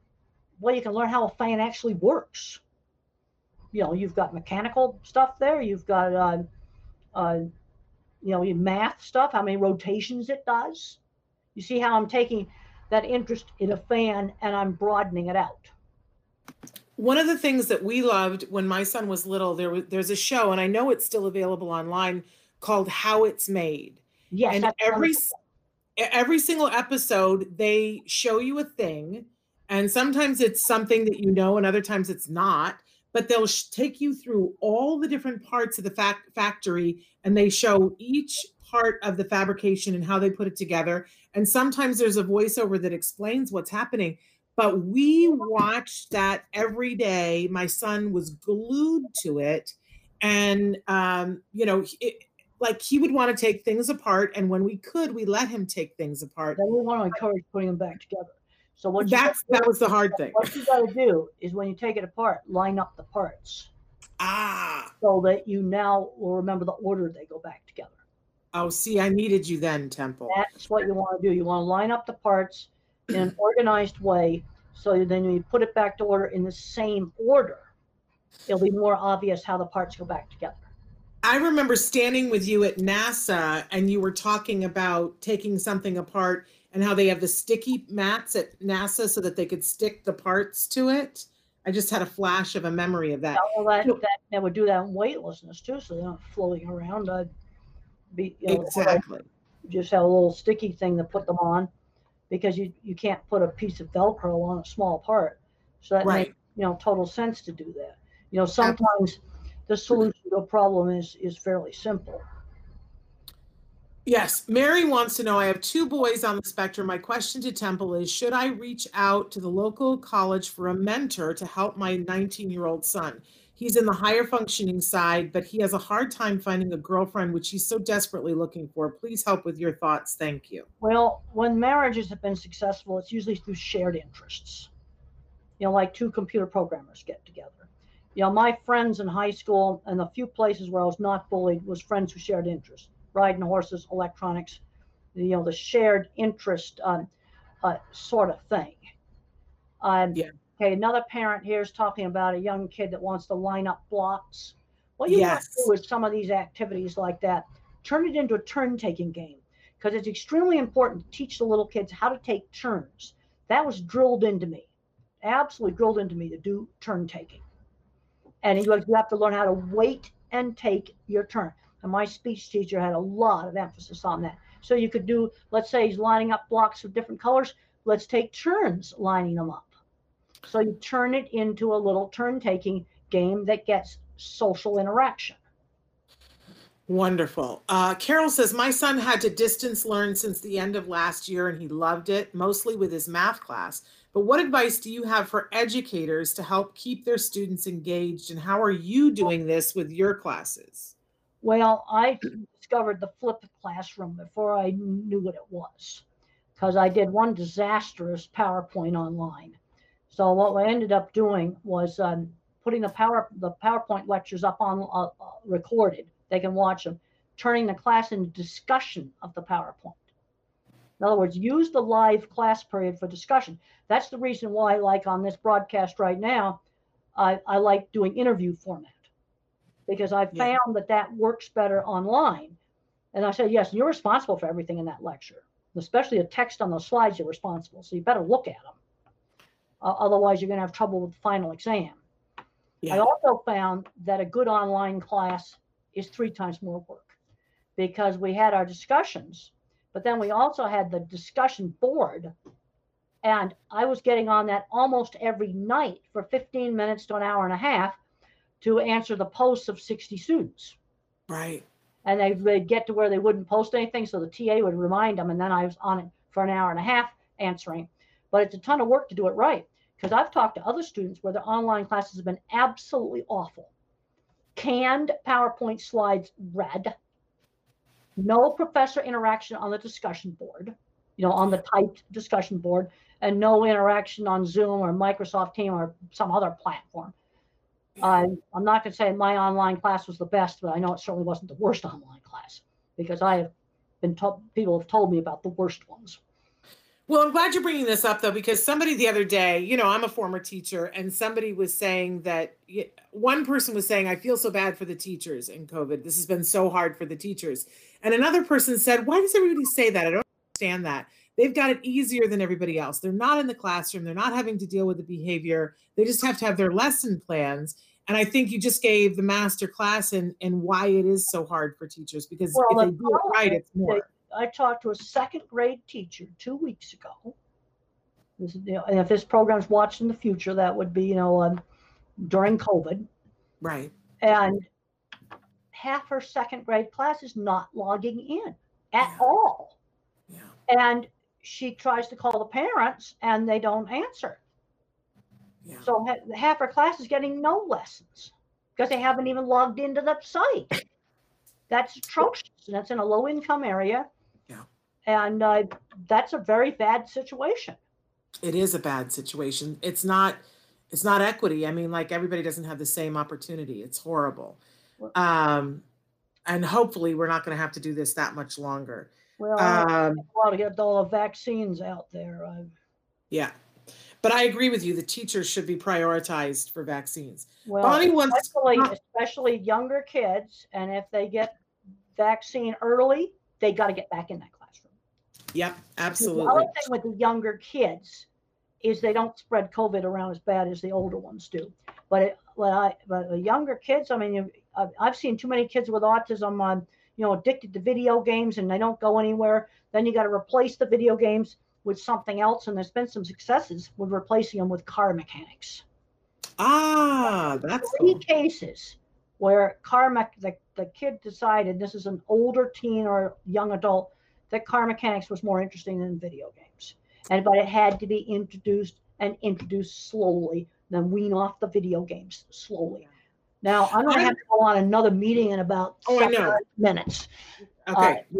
well, you can learn how a fan actually works. You know, you've got mechanical stuff there. You've got, uh, uh, you know, math stuff, how many rotations it does. You see how I'm taking that interest in a fan and I'm broadening it out. One of the things that we loved when my son was little, there was there's a show, and I know it's still available online called How It's Made. Yes, and every wonderful. every single episode they show you a thing and sometimes it's something that you know and other times it's not but they'll sh- take you through all the different parts of the fac- factory and they show each part of the fabrication and how they put it together. And sometimes there's a voiceover that explains what's happening but we watched that every day. My son was glued to it. And um, you know it, like he would want to take things apart and when we could we let him take things apart. Then we want to encourage putting them back together. So what you that's that was the hard thing. what you got to do is when you take it apart, line up the parts. Ah. So that you now will remember the order they go back together. Oh see i needed you then temple That's what you want to do. You want to line up the parts in an organized way so then you put it back to order in the same order, it'll be more obvious how the parts go back together. i remember standing with you at nasa and you were talking about taking something apart and how they have the sticky mats at nasa so that they could stick the parts to it i just had a flash of a memory of that Well, that, So- that, that would do that in weightlessness too, so they're not floating around. Uh, be, you know, exactly just have a little sticky thing to put them on because you, you can't put a piece of Velcro on a small part. So that right makes you know total sense to do that. You know, sometimes the solution to a problem is is fairly simple. Yes, Mary wants to know. I have two boys on the spectrum. My question to Temple is Should I reach out to the local college for a mentor to help my 19 year old son? He's in the higher functioning side, but he has a hard time finding a girlfriend, which he's so desperately looking for. Please help with your thoughts. Thank you. Well, when marriages have been successful, it's usually through shared interests. You know, like two computer programmers get together. You know, my friends in high school and the few places where I was not bullied was friends who shared interests, riding horses, electronics, you know, the shared interest um, uh, sort of thing. Um, Yeah. Okay, another parent here is talking about a young kid that wants to line up blocks. What you Yes. to do with some of these activities like that, turn it into a turn-taking game because it's extremely important to teach the little kids how to take turns. That was drilled into me, absolutely drilled into me to do turn taking. And you have you have to learn how to wait and take your turn. And my speech teacher had a lot of emphasis on that. So you could do, let's say he's lining up blocks of different colors. Let's take turns lining them up. So you turn it into a little turn taking game that gets social interaction. Wonderful. Uh, Carol says, My son had to distance learn since the end of last year and he loved it, mostly with his math class. But what advice do you have for educators to help keep their students engaged? And how are you doing this with your classes? Well, I discovered the flipped classroom before I knew what it was because I did one disastrous PowerPoint online. So what I ended up doing was um, putting the power the PowerPoint lectures up on uh, uh, recorded. They can watch them, turning the class into discussion of the PowerPoint. In other words, use the live class period for discussion. That's the reason why, like on this broadcast right now, I, I like doing interview format because I Yeah. found that that works better online. And I said, yes, you're responsible for everything in that lecture, especially the text on those slides. You're responsible, so you better look at them. Uh, otherwise, you're going to have trouble with the final exam. I also found that a good online class is three times more work because we had our discussions, but then we also had the discussion board. And I was getting on that almost every night for 15 minutes to an hour and a half to answer the posts of 60 students. Right. And they would get to where they wouldn't post anything. So the TA would remind them. And then I was on it for an hour and a half answering. But it's a ton of work to do it right because I've talked to other students where their online classes have been absolutely awful. Canned PowerPoint slides read, no professor interaction on the discussion board, you know, on the typed discussion board, and no interaction on Zoom or Microsoft Team or some other platform. I'm not going to say my online class was the best, but I know it certainly wasn't the worst online class because I have been told, people have told me about the worst ones. Well, I'm glad you're bringing this up though, because somebody the other day, you know, I'm a former teacher, and somebody was saying that one person was saying, I feel so bad for the teachers in COVID. This has been so hard for the teachers. And another person said, Why does everybody say that? I don't understand that. They've got it easier than everybody else. They're not in the classroom, they're not having to deal with the behavior. They just have to have their lesson plans. And I think you just gave the master class and and why it is so hard for teachers because well, if they do it right, it's more. I talked to a second grade teacher two weeks ago. This, you know, and if this program's watched in the future, that would be, you know, um, during COVID. Right. And half her second grade class is not logging in at yeah. all. Yeah. And she tries to call the parents and they don't answer. Yeah. So half her class is getting no lessons because they haven't even logged into the site. That's atrocious. And that's in a low income area. And uh, that's a very bad situation. It is a bad situation. It's not it's not equity. I mean, like everybody doesn't have the same opportunity. It's horrible. Um, and hopefully we're not going to have to do this that much longer. Well, um, well, to get all the vaccines out there. Uh, yeah, but I agree with you. The teachers should be prioritized for vaccines. Well, Bonnie wants, especially, especially younger kids, and if they get vaccine early, they got to get back in that classroom. Yep, absolutely. The other thing with the younger kids is they don't spread COVID around as bad as the older ones do. But it, but, I, but the younger kids, I mean, you, I've, seen too many kids with autism on, you know, addicted to video games and they don't go anywhere. Then you got to replace the video games with something else. And there's been some successes with replacing them with car mechanics. Ah, that's three cool. cases where car me- the, the kid decided this is an older teen or young adult that car mechanics was more interesting than video games. And but it had to be introduced and introduced slowly then wean off the video games slowly. Now i'm going to have to go on another meeting in about oh, I know. minutes. Okay. Uh,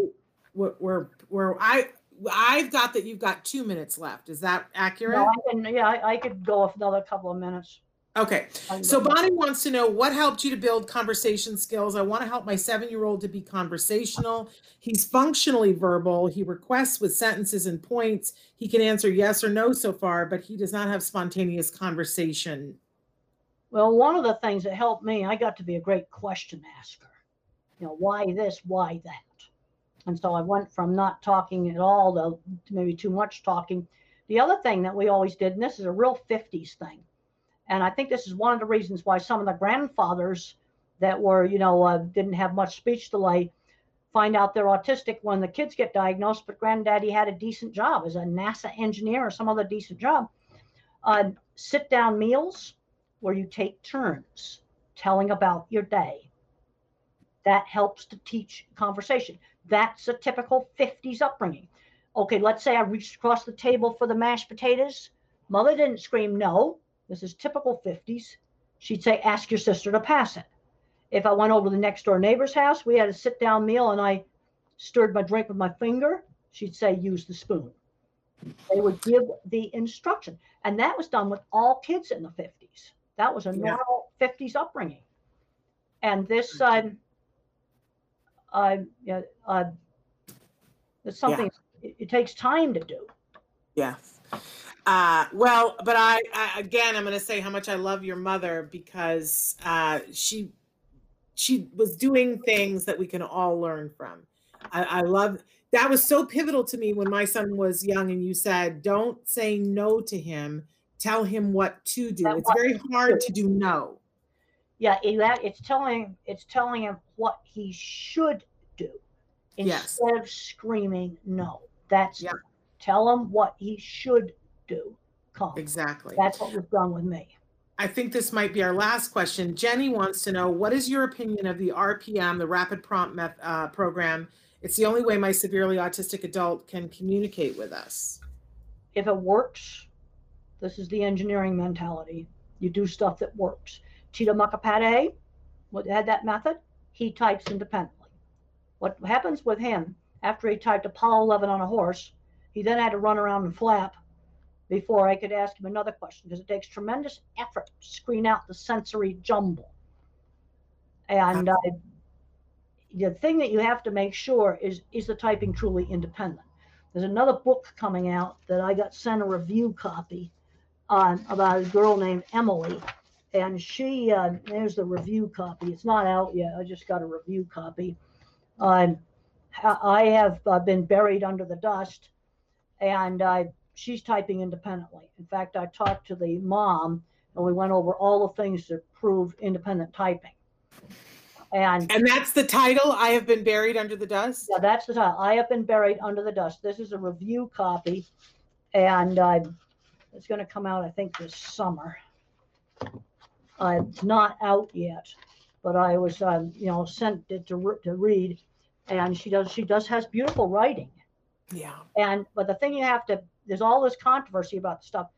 we're, we're, we're i i've got that you've got two minutes left. Is that accurate no, I can, yeah I, I could go another couple of minutes Okay. So Bonnie wants to know what helped you to build conversation skills. I want to help my seven year old to be conversational. He's functionally verbal. He requests with sentences and points. He can answer yes or no so far, but he does not have spontaneous conversation. Well, one of the things that helped me, I got to be a great question asker. You know, why this, why that? And so I went from not talking at all to maybe too much talking. The other thing that we always did, and this is a real 50s thing, and I think this is one of the reasons why some of the grandfathers that were, you know, uh, didn't have much speech delay find out they're autistic when the kids get diagnosed, but granddaddy had a decent job as a NASA engineer or some other decent job. Uh, sit down meals where you take turns telling about your day. That helps to teach conversation. That's a typical 50s upbringing. Okay, let's say I reached across the table for the mashed potatoes. Mother didn't scream no. This is typical 50s. She'd say, ask your sister to pass it. If I went over to the next door neighbor's house, we had a sit down meal and I stirred my drink with my finger. She'd say, use the spoon. They would give the instruction. And that was done with all kids in the 50s. That was a normal yeah. 50s upbringing. And this, um, uh, yeah, uh, it's something yeah. it, it takes time to do. Yeah. Uh, well, but I, I again, I'm going to say how much I love your mother because uh, she she was doing things that we can all learn from. I, I love that was so pivotal to me when my son was young, and you said, "Don't say no to him. Tell him what to do." It's very hard to do no. Yeah, it's telling it's telling him what he should do instead yes. of screaming no. That's yeah. tell him what he should do. Come. Exactly. That's what was done with me. I think this might be our last question. Jenny wants to know what is your opinion of the RPM, the Rapid Prompt Meth, uh, program? It's the only way my severely autistic adult can communicate with us. If it works, This is the engineering mentality. You do stuff that works. Tito Mukhopadhyay, what had that method, he types independently. What happens with him after he typed Apollo 11 on a horse, he then had to run around and flap before I could ask him another question because it takes tremendous effort to screen out the sensory jumble. And uh, the thing that you have to make sure is is the typing truly independent. There's another book coming out that I got sent a review copy on about a girl named Emily, and she uh, there's the review copy. It's not out yet. I just got a review copy. Um, I have uh, been buried under the dust, and uh, she's typing independently. In fact, I talked to the mom, and we went over all the things that prove independent typing. And And that's the title. I have been buried under the dust. yeah, that's the title. I have been buried under the dust. This is a review copy, and uh, it's going to come out, I think, this summer. Uh, it's not out yet, but I was, um, you know, sent it to re- to read, and she does she does has beautiful writing. Yeah. And but the thing you have to there's all this controversy about the stuff.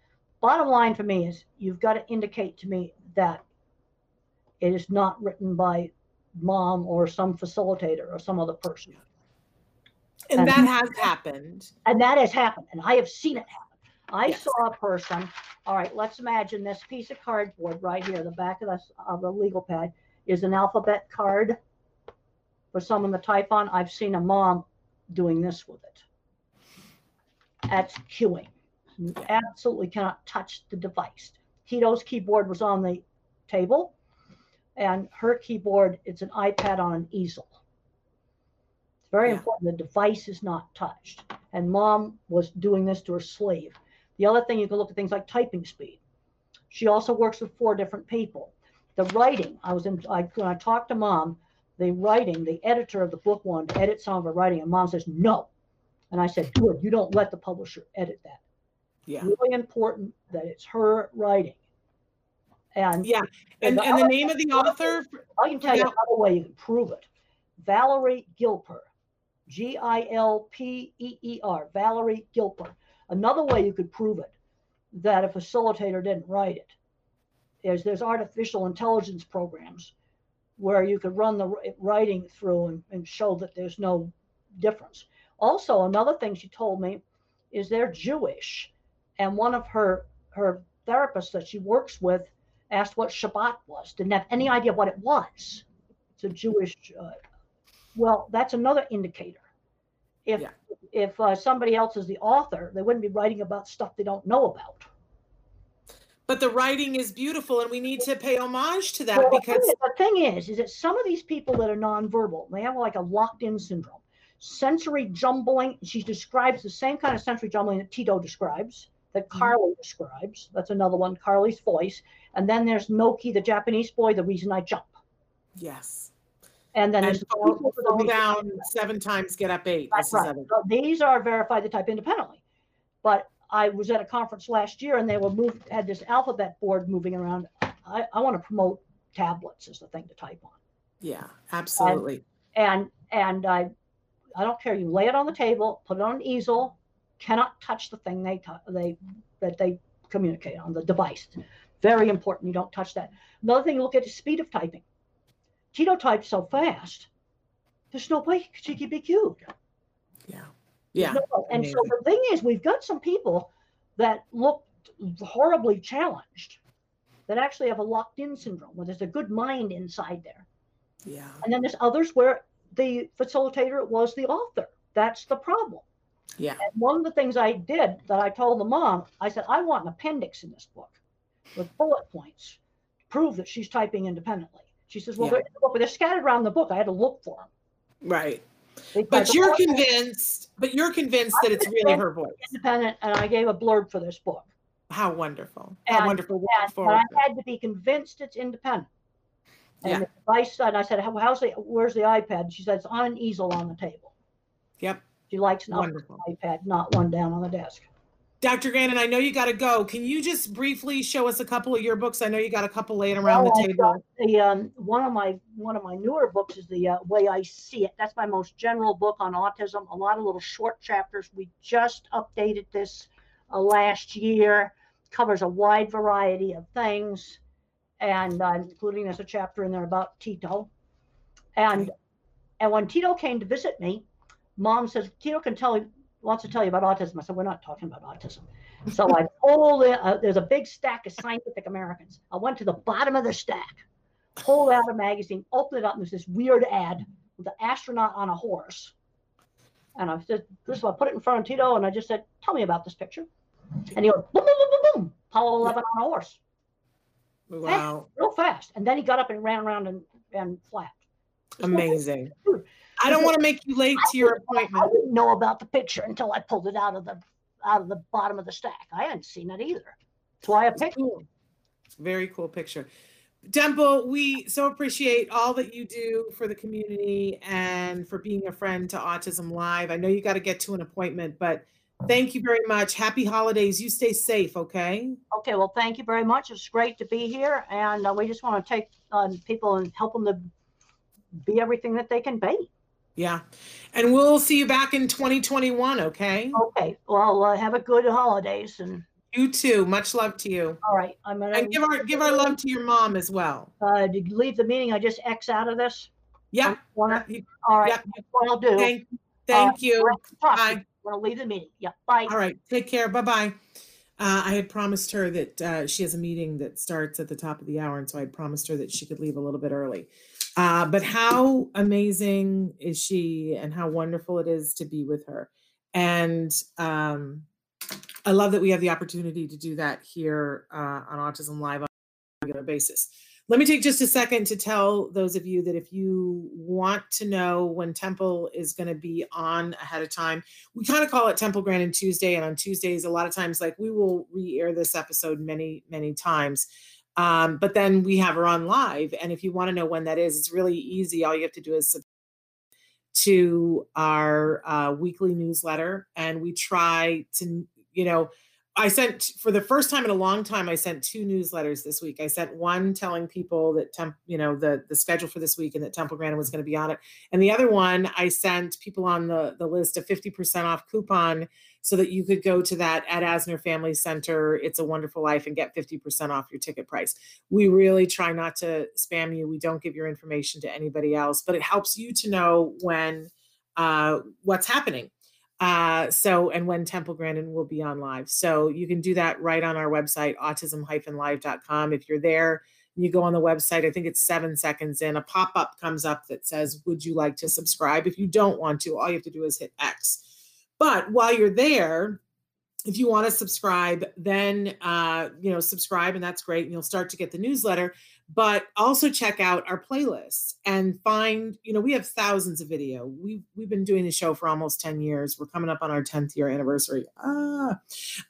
Bottom line for me is you've got to indicate to me that it is not written by mom or some facilitator or some other person. And And- that has happened. And that has happened, and I have seen it happen. I Yes. saw a person. All right, let's imagine this piece of cardboard right here, the back of the of the legal pad is an alphabet card for someone to type on. I've seen a mom doing this with it. That's queuing. You absolutely cannot touch the device. Tito's keyboard was on the table, and her keyboard, it's an iPad on an easel. It's very Yeah. important. The device is not touched. And mom was doing this to her sleeve. The other thing you can look at things like typing speed. She also works with four different people. The writing, I was in, I, when I talked to mom, the writing, the editor of the book wanted to edit some of her writing, and mom says, no. And I said, good, you don't let the publisher edit that. Yeah. Really important that it's her writing. And Yeah. And, the and the name of the author, I can tell you another way you can prove it. Valerie Gilpeer, G I L P E E R, Valerie Gilpeer. Another way you could prove it that a facilitator didn't write it is there's artificial intelligence programs where you could run the writing through and, and show that there's no difference. Also, another thing she told me is they're Jewish, and one of her her therapists that she works with asked what Shabbat was, didn't have any idea what it was. It's a Jewish. Uh, well, that's another indicator. If Yeah. if uh, somebody else is the author, they wouldn't be writing about stuff they don't know about. but the writing is beautiful and we need to pay homage to that Well, the, thing, because is- the thing is, is that some of these people that are nonverbal, they have like a locked-in syndrome, sensory jumbling. She describes the same kind of sensory jumbling that Tito describes, that Mhm. Carly describes. That's another one, Carly's voice. And then there's Naoki, the Japanese boy, the reason I jump. yes. And then And there's fall, people for the fall down seven times, get up eight. That's right. So these are verified to type independently. But I was at a conference last year and they were moved, had this alphabet board moving around. I, I want to promote tablets as the thing to type on. Yeah, absolutely. And and I I don't care. You lay it on the table, put it on an easel, cannot touch the thing they tou- they that they communicate on the device. Very important. You don't touch that. Another thing you look at is speed of typing. Tito types so fast. There's no way she could be cued. Yeah. Yeah. No, and so the thing is, we've got some people that look horribly challenged that actually have a locked in syndrome where there's a good mind inside there. Yeah. And then there's others where the facilitator was the author. That's the problem. Yeah. And one of the things I did that I told the mom, I said, I want an appendix in this book with bullet points to prove that she's typing independently. She says, Well, Yeah. they're, in the book, but they're scattered around the book. I had to look for them. Right. They But you're convinced, but you're convinced that it's really her voice. independent, and I gave a blurb for this book. How wonderful. How And- wonderful. And, but I had to be convinced it's independent. And Yeah. the device I said, how's the, where's the iPad? And she said, it's on an easel on the table. Yep. She likes an Wonderful. iPad, not one down on the desk. Dr. Grandin, I know you got to go. Can you just briefly show us a couple of your books? I know you got a couple laying around Well, the table. The, um, one of my one of my newer books is the uh, way I see it. That's my most general book on autism. A lot of little short chapters. We just updated this uh, last year, covers a wide variety of things, and uh, including there's a chapter in there about Tito. And and when Tito came to visit me, Mom says Tito can tell you wants to tell you about autism. I said we're not talking about autism. So I pulled it. Uh, there's a big stack of Scientific Americans. I went to the bottom of the stack, pulled out a magazine, opened it up, and there's this weird ad with an astronaut on a horse. And I said, "This is I put it in front of Tito, and I just said, "Tell me about this picture." And he went boom, boom, boom, boom, boom. Apollo 11 on a horse. Wow. Fast, real fast. And then he got up and ran around and, and flapped. Amazing. I don't want to make you late to your appointment. I didn't know about the picture until I pulled it out of the out of the bottom of the stack. I hadn't seen it either. That's why I picked cool. Very cool picture. Temple, we so appreciate all that you do for the community and for being a friend to Autism Live. I know you got to get to an appointment, but thank you very much. Happy holidays. You stay safe, okay? Okay, well, thank you very much. It's great to be here. And uh, we just want to take um, people and help them to be everything that they can be. Yeah. And we'll see you back in 2021, okay? Okay. Well, uh, have a good holidays and you too. Much love to you. All right. I'm gonna and give our give our love to your mom as well. Uh, did you leave the meeting? I just X out of this. Yeah. All right. Yeah. What I'll do. Thank, thank uh, you. Bye. I'm gonna leave the meeting. Yeah. Bye. All right. Take care. Bye bye. Uh, I had promised her that uh, she has a meeting that starts at the top of the hour, and so I had promised her that she could leave a little bit early. Uh, but how amazing is she, and how wonderful it is to be with her. And um, I love that we have the opportunity to do that here uh, on Autism Live on a regular basis. Let me take just a second to tell those of you that if you want to know when Temple is going to be on ahead of time, we kind of call it Temple Grand Grandin Tuesday. And on Tuesdays, a lot of times, like we will re air this episode many, many times. Um, but then we have her on live. And if you want to know when that is, it's really easy. All you have to do is to our uh, weekly newsletter, and we try to you know, I sent for the first time in a long time. I sent two newsletters this week. I sent one telling people that temp, you know, the the schedule for this week and that Temple Grandin was going to be on it, and the other one I sent people on the the list a fifty percent off coupon so that you could go to that at Asner Family Center. It's a Wonderful Life and get fifty percent off your ticket price. We really try not to spam you. We don't give your information to anybody else, but it helps you to know when uh, what's happening uh, so, and when Temple Grandin will be on live. So you can do that right on our website, autism-live.com. If you're there, you go on the website, I think it's seven seconds in, a pop up comes up that says, Would you like to subscribe? If you don't want to, all you have to do is hit X. But while you're there, if you want to subscribe, then uh, you know subscribe, and that's great, and you'll start to get the newsletter but also check out our playlists and find you know we have thousands of video. We've we've been doing the show for almost 10 years. We're coming up on our 10th year anniversary. Ah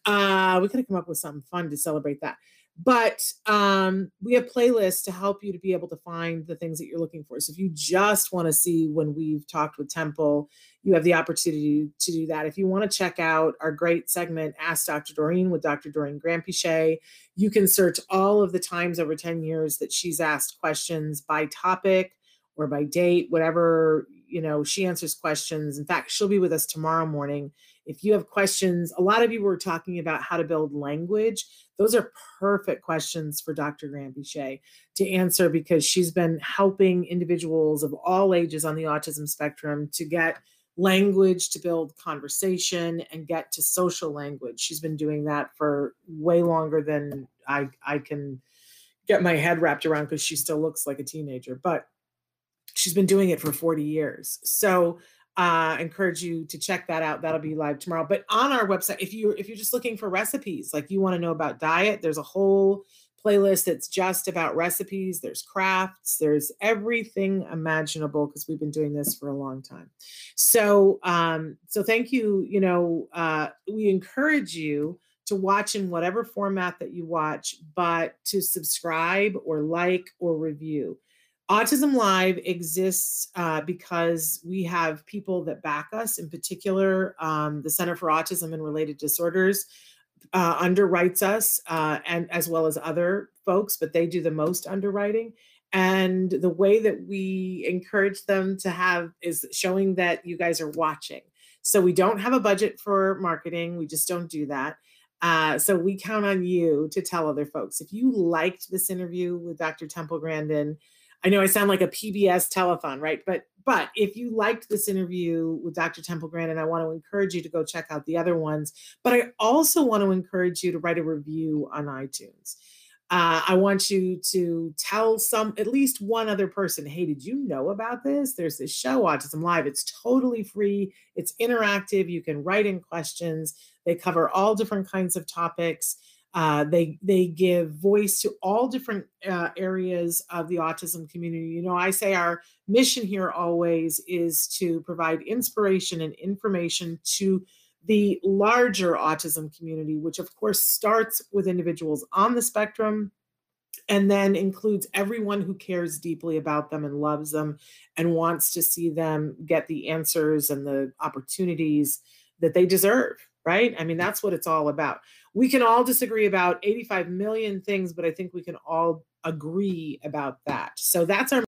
uh we gotta come up with something fun to celebrate that but um, we have playlists to help you to be able to find the things that you're looking for. So if you just want to see when we've talked with Temple, you have the opportunity to do that. If you want to check out our great segment, Ask Dr. Doreen with Dr. Doreen Granpeesheh, you can search all of the times over 10 years that she's asked questions by topic or by date, whatever, you know, she answers questions. In fact, she'll be with us tomorrow morning. If you have questions, a lot of you were talking about how to build language. Those are perfect questions for Dr. Granpeesheh to answer because she's been helping individuals of all ages on the autism spectrum to get language to build conversation and get to social language. She's been doing that for way longer than I I can get my head wrapped around because she still looks like a teenager, but she's been doing it for 40 years. So uh, encourage you to check that out. That'll be live tomorrow. But on our website, if you if you're just looking for recipes, like you want to know about diet, there's a whole playlist that's just about recipes. There's crafts. There's everything imaginable because we've been doing this for a long time. So um, so thank you. You know, uh, we encourage you to watch in whatever format that you watch, but to subscribe or like or review. Autism Live exists uh, because we have people that back us, in particular, um, the Center for Autism and Related Disorders uh, underwrites us, uh, and as well as other folks, but they do the most underwriting. And the way that we encourage them to have is showing that you guys are watching. So we don't have a budget for marketing, we just don't do that. Uh, so we count on you to tell other folks. If you liked this interview with Dr. Temple Grandin, I know I sound like a PBS telethon, right? But but if you liked this interview with Dr. Temple Grandin, I want to encourage you to go check out the other ones. But I also want to encourage you to write a review on iTunes. Uh, I want you to tell some, at least one other person, hey, did you know about this? There's this show, Autism Live. It's totally free, it's interactive. You can write in questions. They cover all different kinds of topics. Uh, they they give voice to all different uh, areas of the autism community. You know, I say our mission here always is to provide inspiration and information to the larger autism community, which of course starts with individuals on the spectrum and then includes everyone who cares deeply about them and loves them and wants to see them get the answers and the opportunities that they deserve, right? I mean, that's what it's all about. We can all disagree about 85 million things, but I think we can all agree about that. So that's our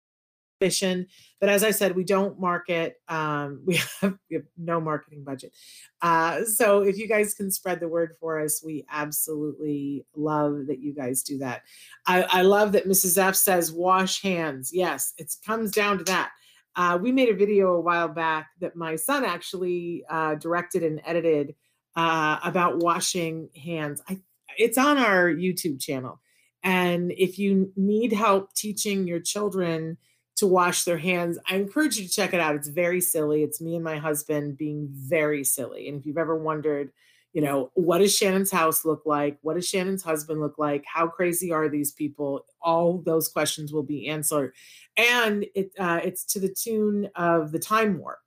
mission. But as I said, we don't market. Um, we, have, we have no marketing budget. Uh, so if you guys can spread the word for us, we absolutely love that you guys do that. I, I love that Mrs. F says wash hands. Yes, it comes down to that. Uh, we made a video a while back that my son actually uh, directed and edited uh, about washing hands. I, it's on our YouTube channel. And if you need help teaching your children to wash their hands. I encourage you to check it out. It's very silly. It's me and my husband being very silly. And if you've ever wondered, you know, what does Shannon's house look like? What does Shannon's husband look like? How crazy are these people? All those questions will be answered. And it uh, it's to the tune of the time warp.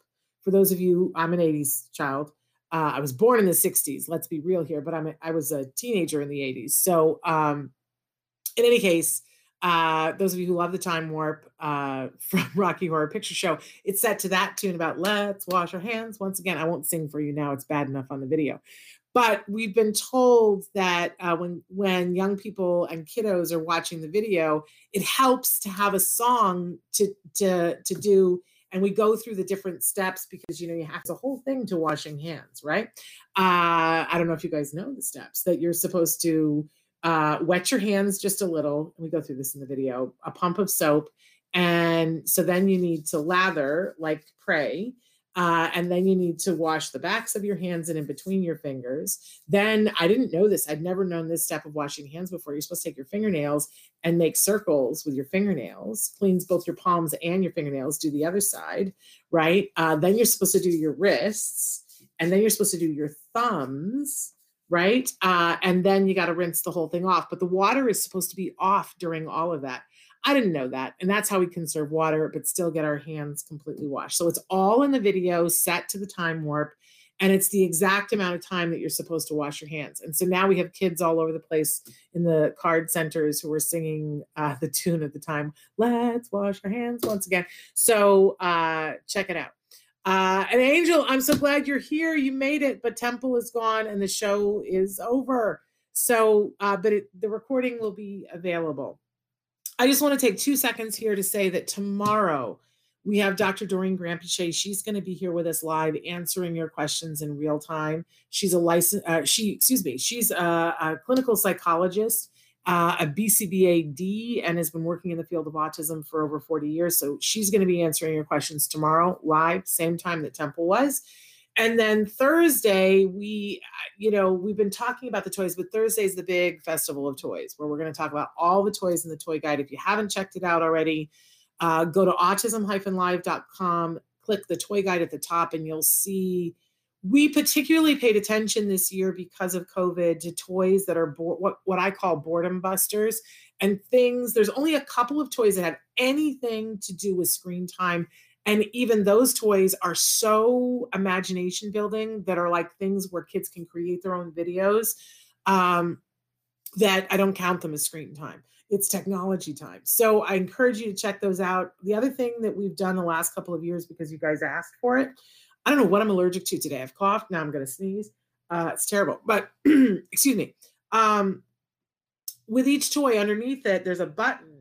For those of you, I'm an 80s child. Uh, I was born in the 60s. Let's be real here, but I'm a, I was a teenager in the 80s. So, um, in any case, uh, those of you who love the time warp uh, from Rocky Horror Picture Show, it's set to that tune about let's wash our hands. Once again, I won't sing for you now, it's bad enough on the video. But we've been told that uh, when when young people and kiddos are watching the video, it helps to have a song to to to do, and we go through the different steps because you know you have the whole thing to washing hands, right? Uh, I don't know if you guys know the steps that you're supposed to uh, wet your hands just a little. We go through this in the video. A pump of soap, and so then you need to lather like pray. Uh, and then you need to wash the backs of your hands and in between your fingers. Then I didn't know this. I'd never known this step of washing hands before. You're supposed to take your fingernails and make circles with your fingernails, cleans both your palms and your fingernails. Do the other side, right? Uh, then you're supposed to do your wrists, and then you're supposed to do your thumbs, right? Uh, and then you got to rinse the whole thing off. But the water is supposed to be off during all of that. I didn't know that. And that's how we conserve water, but still get our hands completely washed. So it's all in the video set to the time warp. And it's the exact amount of time that you're supposed to wash your hands. And so now we have kids all over the place in the CARD centers who are singing uh, the tune at the time. Let's wash our hands once again. So uh, check it out. Uh, and Angel, I'm so glad you're here. You made it, but Temple is gone and the show is over. So, uh, but it, the recording will be available. I just want to take two seconds here to say that tomorrow we have Dr. Doreen Granpeesheh. She's going to be here with us live, answering your questions in real time. She's a license. Uh, she, excuse me, she's a, a clinical psychologist uh, a BCBAD and has been working in the field of autism for over 40 years. So she's going to be answering your questions tomorrow live, same time that Temple was. And then Thursday, we, you know, we've been talking about the toys, but Thursday is the big festival of toys where we're going to talk about all the toys in the toy guide. If you haven't checked it out already, uh, go to autism-live.com, click the toy guide at the top, and you'll see we particularly paid attention this year because of COVID to toys that are bo- what, what I call boredom busters and things. There's only a couple of toys that have anything to do with screen time. And even those toys are so imagination building that are like things where kids can create their own videos um, that I don't count them as screen time. It's technology time. So I encourage you to check those out. The other thing that we've done the last couple of years because you guys asked for it I don't know what I'm allergic to today. I've coughed. Now I'm going to sneeze. Uh, it's terrible. But excuse me. Um, with each toy underneath it, there's a button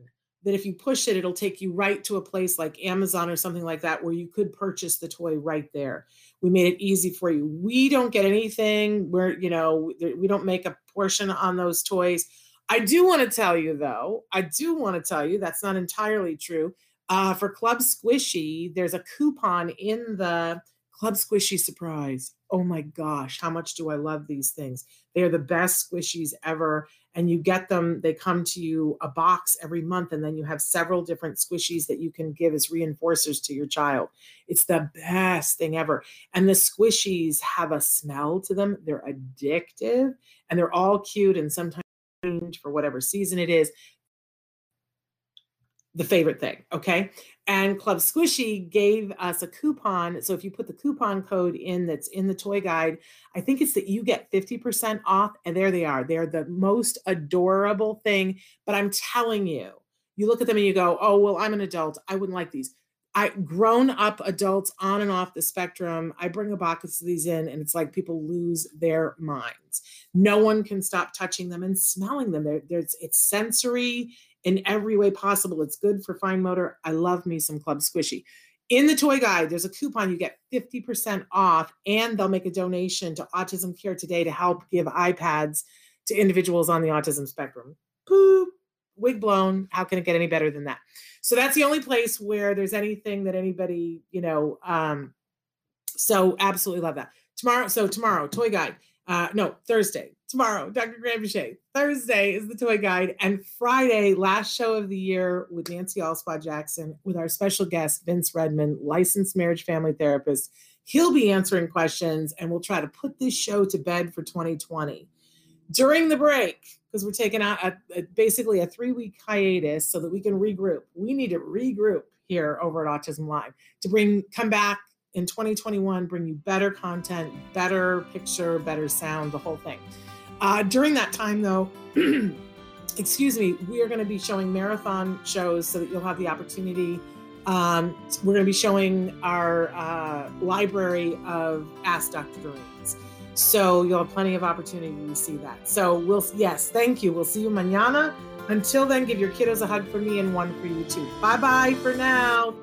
that if you push it, it'll take you right to a place like Amazon or something like that where you could purchase the toy right there. We made it easy for you. We don't get anything. We're, you know, we don't make a portion on those toys. I do want to tell you, though, I do want to tell you that's not entirely true. Uh, for Club Squishy, there's a coupon in the Club Squishy surprise. Oh my gosh, how much do I love these things? They are the best squishies ever. And you get them, they come to you a box every month, and then you have several different squishies that you can give as reinforcers to your child. It's the best thing ever. And the squishies have a smell to them, they're addictive, and they're all cute and sometimes for whatever season it is the favorite thing. Okay. And Club Squishy gave us a coupon. So if you put the coupon code in that's in the toy guide, I think it's that you get 50% off. And there they are. They're the most adorable thing. But I'm telling you, you look at them and you go, oh, well, I'm an adult. I wouldn't like these. I grown up adults on and off the spectrum. I bring a box of these in, and it's like people lose their minds. No one can stop touching them and smelling them. They're, there's it's sensory, in every way possible. It's good for fine motor. I love me some Club Squishy. In the toy guide, there's a coupon you get 50% off, and they'll make a donation to Autism Care Today to help give iPads to individuals on the autism spectrum. Poop, wig blown. How can it get any better than that? So that's the only place where there's anything that anybody, you know, um, so absolutely love that. Tomorrow, so tomorrow, toy guide. Uh, no, Thursday, tomorrow, Dr. Graham Boucher. Thursday is the toy guide. And Friday, last show of the year with Nancy Alspaugh Jackson, with our special guest, Vince Redmond, licensed marriage family therapist. He'll be answering questions and we'll try to put this show to bed for 2020. During the break, because we're taking out a, a, basically a three week hiatus so that we can regroup. We need to regroup here over at Autism Live to bring come back in 2021 bring you better content, better picture, better sound, the whole thing. Uh, during that time, though, excuse me, we are going to be showing marathon shows so that you'll have the opportunity. Um, we're going to be showing our uh, library of Ask Dr. Doreen's. So you'll have plenty of opportunity to see that. So we'll, yes, thank you. We'll see you mañana. Until then, give your kiddos a hug for me and one for you too. Bye bye for now.